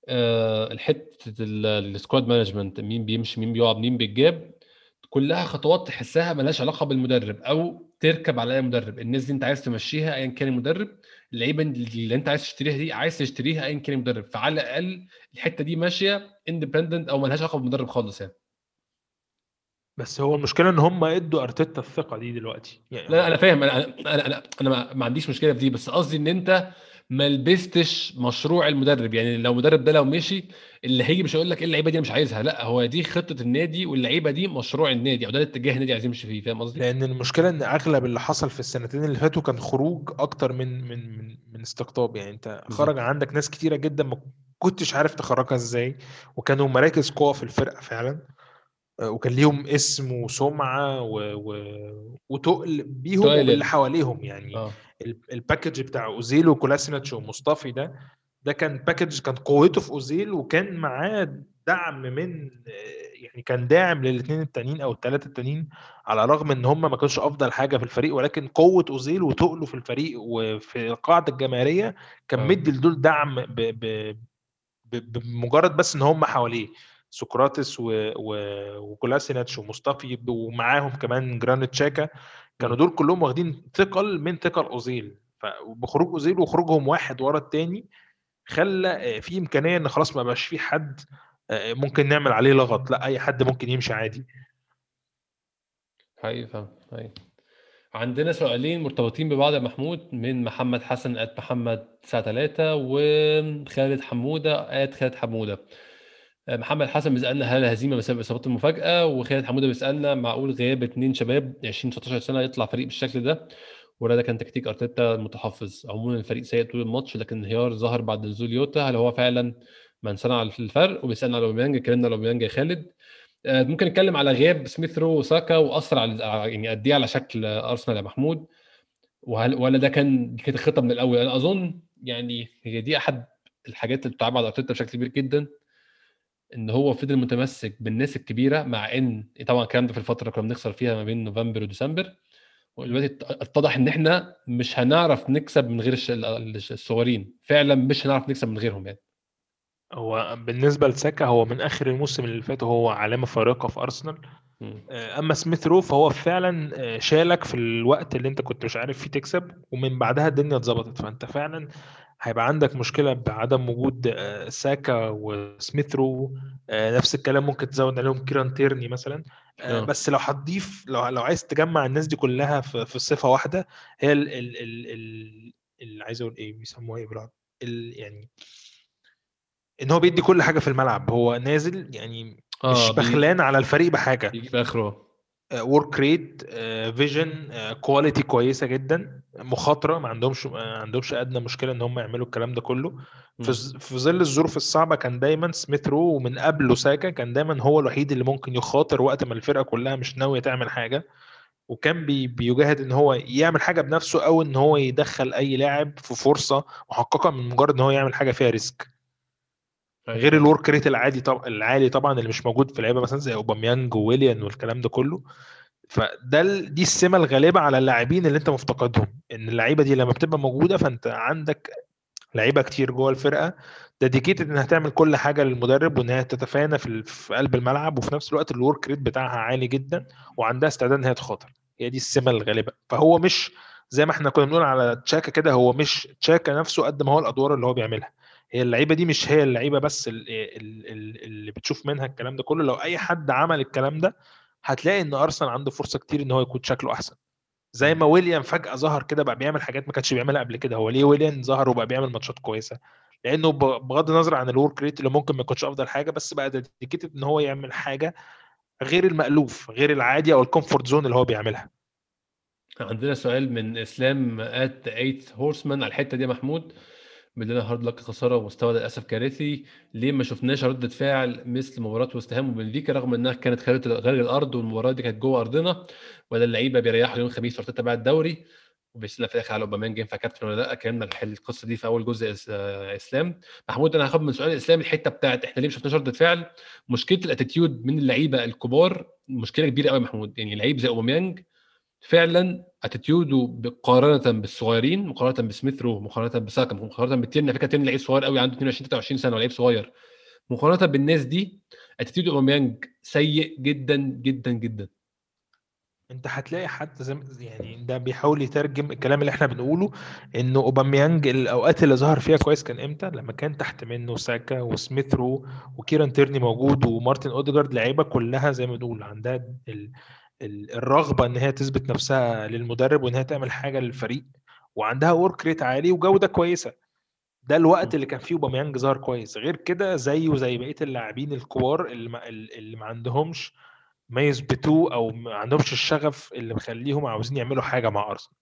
آه، الحتة ال- ال squad management مين بيمشي مين بيقعد مين بيتجاب. كلها خطوات تحسها ملهاش علاقة بالمدرب أو تركب على أي مدرب. الناس دي أنت عايز تمشيها ايا كان المدرب اللعيبة اللي أنت عايز تشتريها دي عايز تشتريها ايا كان المدرب. فعلى الأقل الحتة دي ماشية independent أو ملهاش علاقة بالمدرب خالص يعني. بس هو المشكلة إن هم إدوا أرتيتا الثقة دي دلوقتي. يعني لا أنا فاهم أنا أنا أنا, أنا ما- ما عنديش مشكلة في دي بس قصدي إن أنت ما لبستش مشروع المدرب يعني لو المدرب ده لو مشي اللي هيجي مش هيقول لك إيه اللعيبة دي مش عايزها لأ هو دي خطة النادي واللعيبة دي مشروع النادي أو ده الاتجاه النادي عايز يمشي فيه فاهم قصدي؟ لأن المشكلة إن أغلب اللي حصل في السنتين اللي فاتوا كان خروج أكتر من من من من استقطاب يعني أنت. خرج عندك ناس كتيرة جدا ما كنتش عارف تخرجها إزاي وكانوا مراكز قوة في الفرقة فعلا آه، وكان ليهم اسم وسمعة و... و... وتقل بيهم. وباللي حواليهم يعني ال- ال package بتاع أوزيل وكولاسيناتش ومصطفي ده ده كان package كان قوته في أوزيل وكان معاه دعم من يعني كان داعم للاثنين التانيين أو الثلاثه التانيين على الرغم إن هم ما كانوش أفضل حاجة في الفريق ولكن قوة أوزيل وتقله في الفريق وفي القاعدة الجماهيرية كان آه. مدي لدول دعم ب... ب... بمجرد بس إن هم حواليه سقراطس و... و... وكولاسيناتش ومصطفي ومعاهم كمان جرانيت تشاكا كانوا دول كلهم واخدين ثقل من ثقل أوزيل. فبخروج أوزيل وخروجهم واحد ورا التاني خلى آه، في إمكانية إن خلاص ما بقاش في حد آه، ممكن نعمل عليه لغط. لا أي حد ممكن يمشي عادي. حقيقي فاهم حقيقي. عندنا سؤالين مرتبطين ببعض يا محمود من محمد حسن ات محمد 93 وخالد حمودة ات خالد حمودة. آه، محمد حسن بيسألنا هل الهزيمه بسبب إصابات المفاجأة؟ وخالد حمودة بيسألنا معقول غياب اتنين شباب 20 19 سنة يطلع فريق بالشكل ده؟ ولا ده كان تكتيك أرتيتا المتحفظ؟ عموما الفريق سيء طول الماتش لكن انهيار ظهر بعد نزول يوتا. هل هو فعلا من صنع الفرق؟ وبيسألنا على أوباميانج اتكلمنا على أوباميانج يا خالد. آه، ممكن نتكلم على غياب سميث رو وساكا واثر على يعني قد إيه على شكل أرسنال يا محمود. وهل ولا ده كان كانت الخطة من الأول؟ أنا أظن يعني هي دي أحد الحاجات اللي بتعب على أرتيتا بشكل كبير جدا. إن هو فضل متمسك بالناس الكبيرة مع إن طبعا الكلام ده في الفترة اللي كنا بنخسر فيها ما بين نوفمبر وديسمبر ودلوقتي اتضح إن إحنا مش هنعرف نكسب من غير الصغيرين. فعلا مش هنعرف نكسب من غيرهم يعني. هو بالنسبة لساكا هو من آخر الموسم اللي فات هو علامة فارقة في أرسنال. أما سميث رو فهو فعلا آه، شالك في الوقت اللي أنت كنت مش عارف فيه تكسب ومن بعدها الدنيا اتظبطت. فأنت فعلا هيبقى عندك مشكلة بعدم وجود آه، ساكا وسميث رو. نفس الكلام ممكن تزود عليهم كيران تيرني مثلا. بس لو هتضيف لو لو عايز تجمع الناس دي كلها في, في صفة واحدة هي ال ال ال اللي عايز أقول إيه بيسموها إيه بالعربي يعني إن هو بيدي كل حاجة في الملعب. هو نازل يعني مش آه بخلان على الفريق بحاجة. بيجيب آخره. work rate vision quality كويسة جدا. مخاطرة ما عندهمش ما عندهمش أدنى مشكلة إن هم يعملوا الكلام ده كله. في, ظل الظروف الصعبة كان دايما سميث رو ومن قبله ساكا كان دايما هو الوحيد اللي ممكن يخاطر وقت ما الفرقة كلها مش ناوية تعمل حاجة. وكان بي بيجاهد إن هو يعمل حاجة بنفسه أو إن هو يدخل أي لاعب في فرصة محققة من مجرد إن هو يعمل حاجة فيها risk. غير ال work rate العادي طب العالي طبعا اللي مش موجود في لعيبة مثلا زي اوباميانج وويليان والكلام ده كله. فده دي السمة الغالبة على اللاعبين اللي انت مفتقدهم. إن اللعيبة دي لما بتبقى موجودة فانت عندك لعيبة كتير جوه الفرقة dedicated إنها تعمل كل حاجة للمدرب وانها تتفانى في, في قلب الملعب وفي نفس الوقت ال work rate بتاعها عالي جدا وعندها استعداد انها تخاطر. هي دي السمة الغالبة. فهو مش زي ما إحنا كنا بنقول على تشاكا كده هو مش تشاكا نفسه قد ما هو الأدوار اللي هو بيعملها. هي اللعيبة دي مش هي اللعيبة بس اللي بتشوف منها الكلام ده كله. لو أي حد عمل الكلام ده هتلاقي إن أرسنال عنده فرصة كتير إن هو يكون شكله أحسن. زي ما ويليان فجأة ظهر كده بقى بيعمل حاجات ما كانش بيعملها قبل كده. هو ليه ويليان ظهر وبقى بيعمل ماتشات كويسة؟ لأنه بغض النظر عن ال work rate اللي ممكن ما يكونش أفضل حاجة بس بقى dedicated إن هو يعمل حاجة غير المألوف غير العادي أو ال comfort zone اللي هو بيعملها. عندنا سؤال من إسلام at 8 horseman على الحتة دي محمود. بدنا hard luck خسارة ومستوى للأسف كارثي. ليه ما شفناش ردة فعل مثل مباراة وست هام وبنفيكا رغم إنها كانت خارج الأرض والمباراة دي كانت جوه أرضنا ولا اللعيبة بيريحوا يوم الخميس ارتيتا بعد الدوري؟ وبيسالنا في الآخر على اوباميانج ينفع كابتن ولا لأ؟ كلامنا القصة دي في أول جزء إسلام. محمود أنا هاخد من سؤال الاسلام الحتة بتاعت إحنا ليه ما شفناش ردة فعل؟ مشكلة ال attitude من اللعيبة الكبار مشكلة كبيرة قوي محمود. يعني لعيب زي أوباميانج فعلا attitude ه مقارنة بالصغيرين مقارنة بسميث رو مقارنة بساكا مقارنة بتيرني على فكرة تيرني لعيب صغير قوي عنده 22 23 سنة ولعيب صغير. مقارنة بالناس دي attitude اوباميانج سيء جدا جدا جدا. انت هتلاقي حتى زي يعني ده بيحاول يترجم الكلام اللي إحنا بنقوله إنه اوباميانج الأوقات اللي ظهر فيها كويس كان إمتى؟ لما كان تحت منه ساكا وسميث رو وكيران تيرني موجود ومارتن أوديجارد لعيبة كلها زي ما بنقول عندها ال... الرغبة إن هي تثبت نفسها للمدرب وإن هي تعمل حاجة للفريق وعندها work rate عالي وجودة كويسة. ده الوقت اللي كان فيه اوباميانج ظهر كويس. غير كده زيه زي بقية اللاعبين الكبار اللي ما, اللي ما عندهمش ما يثبتوه أو ما عندهمش الشغف اللي مخليهم عاوزين يعملوا حاجة مع ارسنال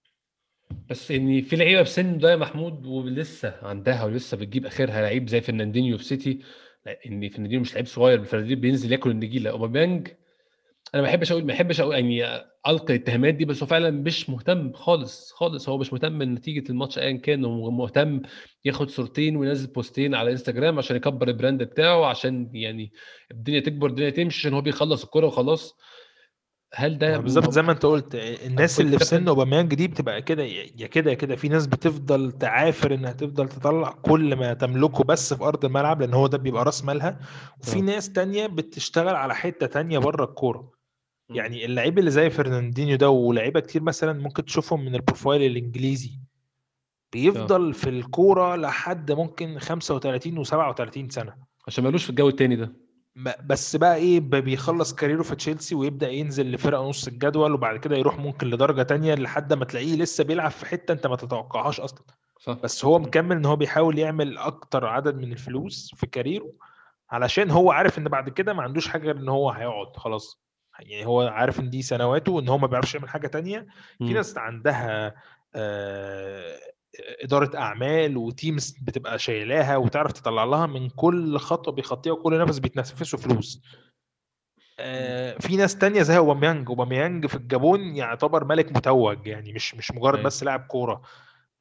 بس إن في لعيبة في سن ده يا محمود ولسه عندها ولسه بتجيب آخرها لعيب زي فرناندينيو في سيتي إن فرناندينيو مش لعيب صغير فرناندينيو بينزل ياكل النجيلة. اوباميانج أنا ما بحبش أقول ما بحبش أقول يعني ألقي الاتهامات دي بس هو فعلا مش مهتم خالص خالص. هو مش مهتم بنتيجه الماتش ايا كان هو مهتم ياخد صورتين وينزل بوستين على إنستجرام عشان يكبر ال brand بتاعه عشان يعني الدنيا تكبر الدنيا تمشي عشان هو بيخلص الكورة وخلاص. هل ده بالظبط زي ما انت قلت الناس اللي في سن اوباميانج دي بتبقى كده يا كده يا كده. في ناس بتفضل تعافر إنها تفضل تطلع كل ما تملكه بس في أرض الملعب لأن هو ده بيبقى راس مالها. وفي أوه. ناس تانية بتشتغل على حتة تانية بره الكورة. يعني اللعيب اللي زي فرناندينيو ده ولاعيبة كتير مثلا ممكن تشوفهم من البروفايل الإنجليزي. بيفضل أوه. في الكورة لحد ممكن 35 و37 سنة. عشان مالوش في الجو التاني ده. بس بقى إيه بيخلص كاريره في تشيلسي ويبدأ ينزل لفرقة نص الجدول وبعد كده يروح ممكن لدرجة تانية لحد ما تلاقيه لسه بيلعب في حتة أنت ما تتوقعهاش أصلا. صح. بس هو مكمل إن هو بيحاول يعمل أكتر عدد من الفلوس في كاريره علشان هو عارف إن بعد كده ما عندوش حاجة غير إن هو هيقعد خلاص. يعني هو عارف إن دي سنواته وإن هو ما بيعرفش يعمل حاجة تانية. في ناس عندها آه إدارة أعمال و teams بتبقى شايلاها وتعرف تطلع لها من كل خطوة بيخطيها وكل نفس بيتنفسوا فلوس. آه في ناس تانية زي اوباميانج اوباميانج في الجابون يعتبر ملك متوج يعني مش مش مجرد. بس لاعب كورة.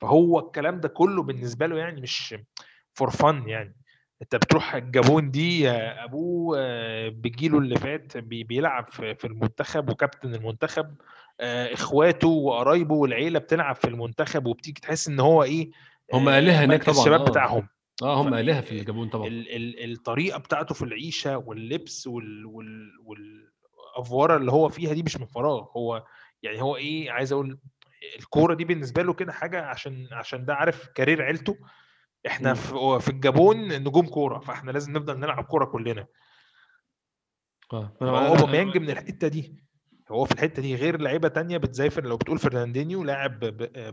فهو الكلام ده كله بالنسبة له يعني مش for fun يعني. أنت بتروح الجابون دي آه، أبوه آه، بجيله اللي فات بي- بيلعب في المنتخب وكابتن المنتخب. إخواته وقرايبه والعيلة بتلعب في المنتخب وبتيجي تحس إن هو إيه هم آه، آلهة هناك طبعا الشباب آه. بتاعهم. آه هم آلهة في الجابون طبعا. ال ال الطريقة بتاعته في العيشة واللبس وال وال والأفورة اللي هو فيها دي مش من فراغ. هو يعني هو إيه عايز أقول الكورة دي بالنسبة له كده حاجة عشان عشان ده عارف career عيلته. إحنا. في في الجابون نجوم كورة فإحنا لازم نفضل نلعب كورة كلنا. آه. أوباميانج من الحتة دي. هو في الحتة دي غير لعيبة تانية بت suffer لو بتقول فرناندينيو لاعب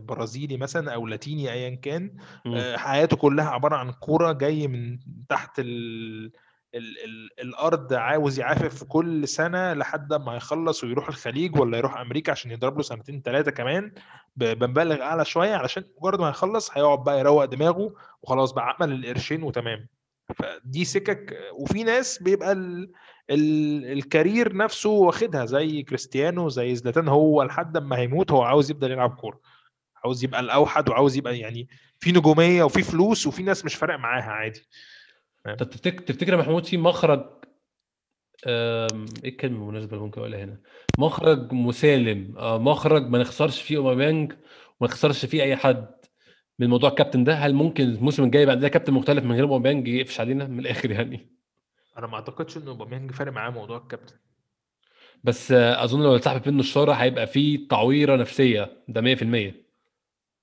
برازيلي مثلا أو لاتيني ايا كان. آه، حياته كلها عبارة عن كوره جاي من تحت ال... ال... ال... الأرض عاوز يعافر في كل سنة لحد ما يخلص ويروح الخليج ولا يروح أمريكا عشان يضرب له سنتين ثلاثة كمان بمبالغ أعلى شوية علشان مجرد ما يخلص هيقعد بقى يروق دماغه وخلاص بقى عمل القرشين وتمام فدي سكك وفي ناس بيبقى ال... ال... الكارير نفسه واخدها زي كريستيانو زي زلاتان هو لحد ما هيموت هو عاوز يفضل يلعب كورة. عاوز يبقى الأوحد وعاوز يبقى يعني في نجومية وفي فلوس وفي ناس مش فارق معاها عادي. تفتكر تفتكر محمود في مخرج إيه الكلمة المناسبة اللي ممكن أقولها هنا؟ مخرج مسالم آه، مخرج ما نخسرش فيه أوباميانج وما نخسرش فيه أي حد من موضوع الكابتن ده. هل ممكن الموسم الجاي يبقى عندنا كابتن مختلف من غير أوباميانج يقفش علينا من الآخر يعني؟ أنا ما أعتقدش ان أوباميانج فارق معاه موضوع الكابتن. بس أظن لو اتسحبت منه الشاره هيبقى فيه تعويرة نفسية ده 100% يعني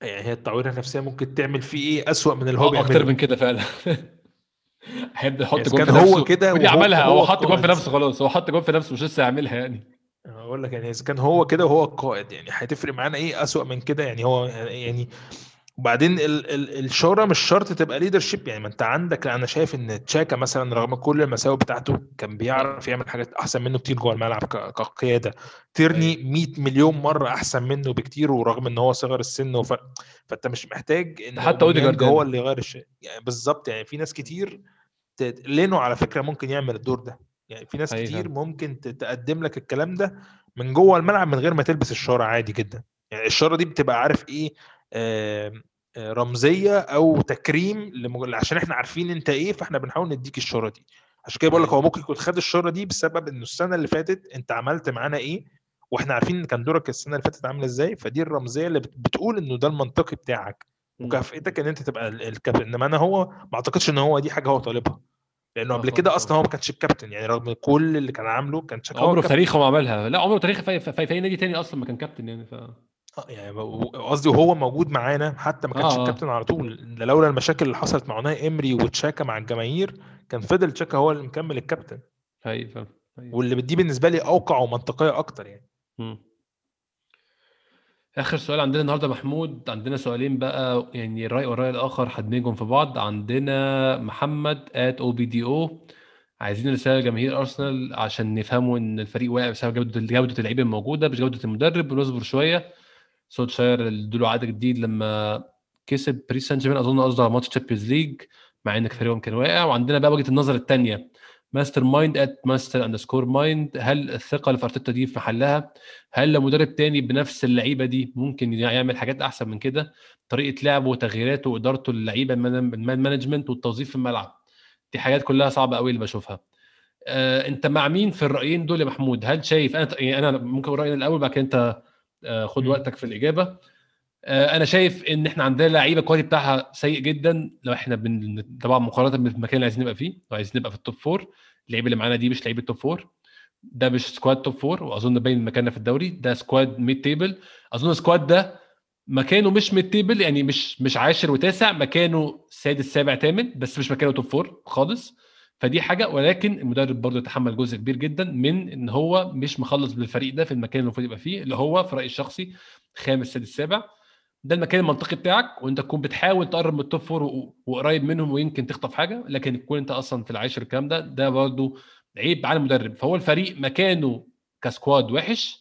هي التعويرة النفسية ممكن تعمل فيه إيه؟ أسوأ من اللي هو أه أكتر بيعمله من كده فعلا. هيبدأ يحط جول في كان هو نفسه. كده ودي عملها. وهو هو حط جول في. نفسه خلاص. هو حط جول في نفسه مش لسه هيعملها يعني. أنا بقول لك يعني إذا كان هو كده وهو القائد يعني هتفرق معانا إيه؟ أسوأ من كده يعني هو يعني وبعدين ال ال الشهرة مش شرط تبقى leadership يعني ما انت عندك أنا شايف إن تشاكا مثلا رغم كل المساوئ بتاعته كان بيعرف يعمل حاجات أحسن منه كتير جوه الملعب ك- كقيادة. تيرني 100 مليون مرة أحسن منه بكتير ورغم إن هو صغر السن وف... فأنت مش محتاج إن حتى أوديجارد هو يعني. اللي يغير الشيء. يعني بالظبط يعني في ناس كتير ت- لينو على فكرة ممكن يعمل الدور ده. يعني في ناس حقيقي كتير. ممكن تقدم لك الكلام ده من جوه الملعب من غير ما تلبس الشاره عادي جدا. يعني الشاره دي بتبقى عارف إيه رمزية أو تكريم لمج... عشان إحنا عارفين أنت إيه فإحنا بنحاول نديك الشاره دي عشان كده بقول لك. هو ممكن يكون خد الشاره دي بسبب إنه السنة اللي فاتت أنت عملت معانا إيه وإحنا عارفين ان كان دورك السنة اللي فاتت عاملة إزاي فدي الرمزية اللي بت- بتقول إنه ده المنطقي بتاعك. مكافئتك إن أنت تبقى ال- الكابتن إنما أنا هو ما أعتقدش إن هو دي حاجة هو طالبها لأنه آه قبل كده. أصلا هو ما كانش الكابتن يعني رغم كل اللي كان عامله كان شكله عمره في. تاريخه ما عملها لا عمره في تاريخه في, في, في أي نادي تاني أصلا ما كان كابتن يعني ف آه، يعني قصدي وهو موجود معانا حتى ما كانش آه، آه. الكابتن على طول لولا المشاكل اللي حصلت مع ناي امري وتشاكا مع الجماهير كان فضل تشاكا هو اللي مكمل الكابتن حقيقي. واللي دي بالنسبة لي أوقع ومنطقية أكتر يعني مم. آخر سؤال عندنا النهارده محمود عندنا سؤالين بقى يعني الراي والراي الآخر هدمجهم في بعض عندنا محمد ات أو بي دي أو عايزين رسالة لجماهير أرسنال عشان نفهموا إن الفريق واقع بسبب جودة جودة اللعيبة الموجودة مش جودة المدرب ونصبر شوية سولشاير ادوا عقد جديد لما كسب باريس سان جيرمان. أظن قصده على ماتش Champions League مع إن فريقهم كان واقع. وعندنا بقى وجهة النظر الثانية mastermind at master underscore mind هل الثقة اللي في أرتيتا دي في محلها؟ هل لو مدرب تاني بنفس اللعيبة دي ممكن يعمل حاجات أحسن من كده؟ طريقة لعبه وتغييراته وإدارته للعيبة ال man- ال man management والتوظيف في الملعب. دي حاجات كلها صعبة قوي اللي بشوفها. آه، أنت مع مين في الرأيين دول يا محمود؟ هل شايف أنا يعني أنا ممكن أقول رأيي الأول بعد كده أنت خد مم. وقتك في الإجابة. آه، أنا شايف إن إحنا عندنا لعيبة ال quality بتاعها سيء جدا. لو إحنا بن... طبعا مقارنة بالمكان اللي عايزين نبقى فيه لو عايزين نبقى في ال top four اللعيبه اللي معانا دي مش لعيبه top four ده مش squad top four وأظن باين مكاننا في الدوري. ده squad mid table أظن ال squad ده مكانه مش mid table يعني مش مش عاشر وتاسع مكانه سادس سابع ثامن بس مش مكانه top four خالص. فدي حاجة ولكن المدرب برضه يتحمل جزء كبير جدا من إن هو مش مخلص بالفريق ده في المكان اللي المفروض يبقى فيه اللي هو في رايي الشخصي خامس سادس سابع ده المكان المنطقي بتاعك وأنت تكون بتحاول تقرب من ال top four وقريب منهم ويمكن تخطف حاجة لكن تكون أنت أصلا في العاشر الكلام ده ده برضه عيب على المدرب. فهو الفريق مكانه ك squad وحش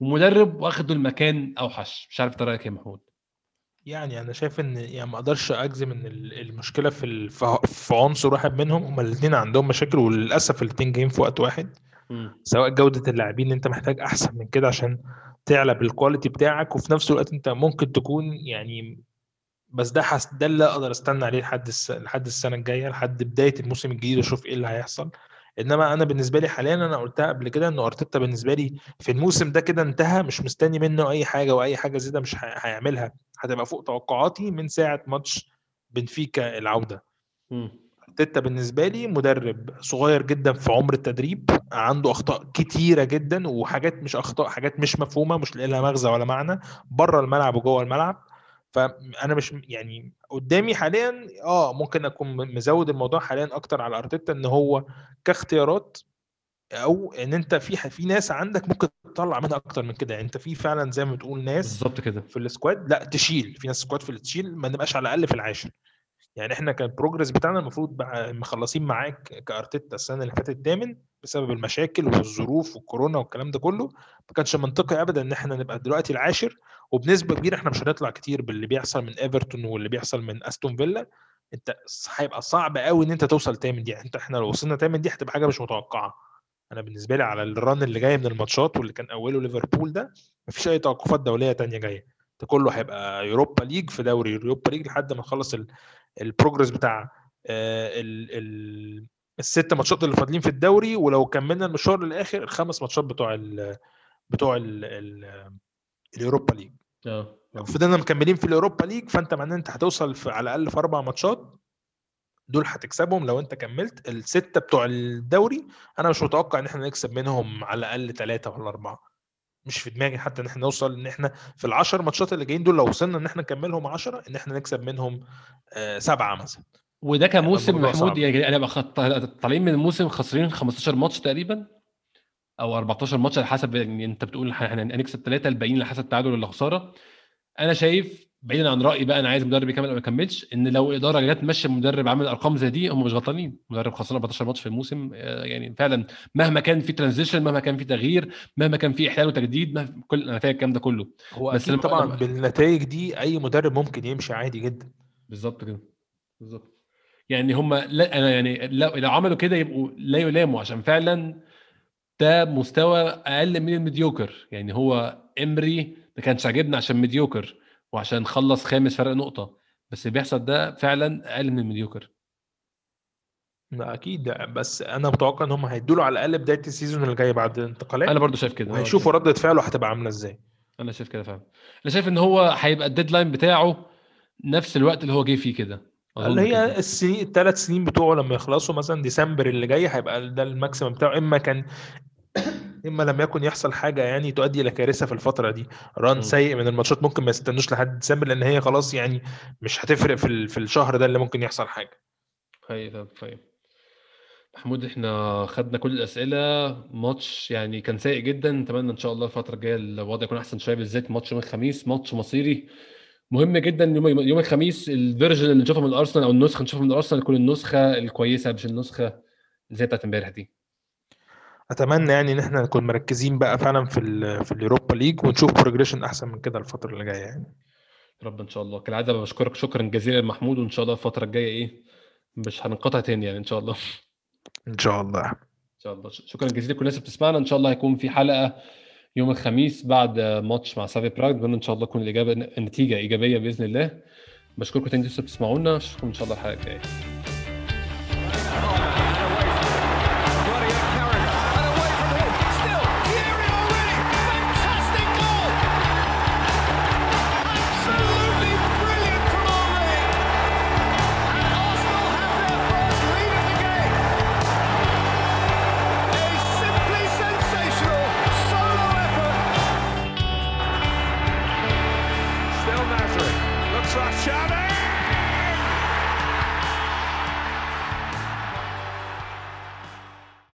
ومدرب واخده المكان أوحش. مش عارف إنت رأيك إيه يا محمود؟ يعني أنا شايف إن يعني ما أقدرش أجزم إن ال- المشكلة في في عنصر واحد منهم هما الاثنين عندهم مشاكل وللأسف الاثنين جايين في وقت واحد مم. سواء جودة اللاعبين أنت محتاج أحسن من كده عشان تعلى بالكواليتي بتاعك وفي نفس الوقت أنت ممكن تكون يعني بس ده حس ده اللي أقدر أستنى عليه لحد الس... لحد السنة الجاية لحد بداية الموسم الجديد واشوف إيه اللي هيحصل إنما أنا بالنسبة لي حاليا أنا قلتها قبل كده ان أرتيتا بالنسبة لي في الموسم ده كده انتهى مش مستني منه أي حاجة وأي حاجة زيادة مش هيعملها. هتبقى فوق توقعاتي من ساعة ماتش بنفيكا العودة. أرتيتا بالنسبة لي مدرب صغير جدا في عمر التدريب عنده أخطاء كتيرة جدا وحاجات مش أخطاء حاجات مش مفهومة مش لاقي لها مغزى ولا معنى بره الملعب وجوه الملعب. فأنا مش يعني قدامي حاليا آه ممكن أكون مزود الموضوع حاليا أكتر على أرتيتا إن هو كاختيارات أو إن أنت في في ناس عندك ممكن تطلع منها أكتر من كده. يعني أنت في فعلا زي ما بتقول ناس بالظبط كده. في ال squad لأ تشيل. في ناس squad في اللي تشيل ما نبقاش على الأقل في العاشر. يعني إحنا كان البروجرس بتاعنا المفروض بقى مخلصين معاك كأرتيتا السنة اللي فاتت تامن بسبب المشاكل والظروف والكورونا والكلام ده كله. ما كانش منطقي ابدا إن إحنا نبقى دلوقتي العاشر وبنسبة كبيرة إحنا مش هنطلع كتير باللي بيحصل من إيفرتون واللي بيحصل من أستون فيلا. أنت هيبقى صعب قوي إن أنت توصل تامن دي. أنت إحنا لو وصلنا تامن دي هتبقى حاجة مش متوقعة. أنا بالنسبة لي على الران اللي جاي من الماتشات واللي كان أوله ليفربول ده مفيش أي توقفات دولية تانية جاية. ده كله هيبقى Europa League في دوري Europa League لحد ما نخلص ال- ال progress بتاع آه، ال ال الست ماتشات اللي فاضلين في الدوري. ولو كملنا المشوار للآخر الخمس ماتشات بتوع ال بتوع ال ال Europa League. آه. لو فضلنا مكملين في ال Europa League فأنت معناه أنت هتوصل في على الأقل في أربع ماتشات دول هتكسبهم لو أنت كملت. الستة بتوع الدوري أنا مش متوقع إن إحنا نكسب منهم على الأقل ثلاثة ولا أربعة. مش في دماغي حتى إن إحنا نوصل إن إحنا في العشر ماتشات اللي جايين دول لو وصلنا إن إحنا نكملهم 10 إن إحنا نكسب منهم آه، سبعة مثلا. وده كموسم محمود. يعني أنا طالعين من الموسم خاسرين 15 ماتش تقريبا. أو 14 ماتش على حسب يعني أنت بتقول إحنا هنكسب ثلاثة الباقيين على حسب تعادل ولا خساره أنا شايف بعيدا عن رأيي بقى أنا عايز مدرب يكمل أو ما يكملش إن لو الاداره جت تمشي مدرب عامل أرقام زي دي هم مش غلطانين. مدرب خسران 14 ماتش في الموسم آه، يعني فعلا مهما كان في transition مهما كان في تغيير مهما كان في احلال وتجديد مهما كل أنا فاهم الكلام ده كله. هو بس لما- طبعا لما- بالنتائج دي أي مدرب ممكن يمشي عادي جدا. بالظبط كده بالظبط. يعني هم لا أنا يعني لو, لو عملوا كده يبقوا لا يلاموا عشان فعلا ده مستوى أقل من ال mediocre. يعني هو إمري ما كانش عاجبنا عشان mediocre وعشان خلص خامس فرق نقطة بس اللي بيحصل ده فعلا أقل من ال mediocre. لا أكيد. بس أنا متوقع إن هم هيدوا له على الأقل بداية ال season اللي جاي بعد الانتقالات أنا برضو شايف كده. وهيشوفوا ردة فعله هتبقى عاملة إزاي. أنا شايف كده فعلا. أنا شايف إن هو هيبقى ال deadline بتاعه نفس الوقت اللي هو جه فيه كده. اللي. هي السنين الثلاث سنين بتوعه لما يخلصوا مثلا ديسمبر اللي جاي هيبقى ده ال maximum بتاعه. إما كان إما لم يكن يحصل حاجة يعني تؤدي إلى كارثة في الفترة دي. run. سيء من الماتشات ممكن ما يستنوش لحد ديسمبر لأن هي خلاص يعني مش هتفرق في في الشهر ده اللي ممكن يحصل حاجة. هاي فاهم فاهم محمود إحنا خدنا كل الأسئلة. ماتش يعني كان سيء جدا. نتمنى إن شاء الله الفترة الجاية الوضع يكون أحسن شوية بالذات ماتش يوم الخميس. ماتش مصيري مهم جدا. يوم يوم الخميس ال version اللي نشوفها من الأرسنال أو النسخة نشوفها من الأرسنال تكون النسخة الكويسة مش النسخة زي بتاعت إمبارح دي. أتمنى يعني إن إحنا نكون مركزين بقى فعلا في ال في ال Europa League ونشوف progression أحسن من كده الفترة اللي جاية يعني. رب إن شاء الله. كالعادة بشكرك. شكرا جزيلا محمود. وإن شاء الله الفترة الجاية إيه مش هننقطع تاني يعني إن شاء الله. إن شاء الله. إن شاء الله. شكرا جزيلا لكل الناس اللي بتسمعنا. إن شاء الله هيكون في حلقة يوم الخميس بعد ماتش مع سافي براغ. إن شاء الله تكون الإجابة النتيجة إيجابية بإذن الله. بشكركم تاني لسه بتسمعونا. أشوفكم إن شاء الله الحلقة الجاية.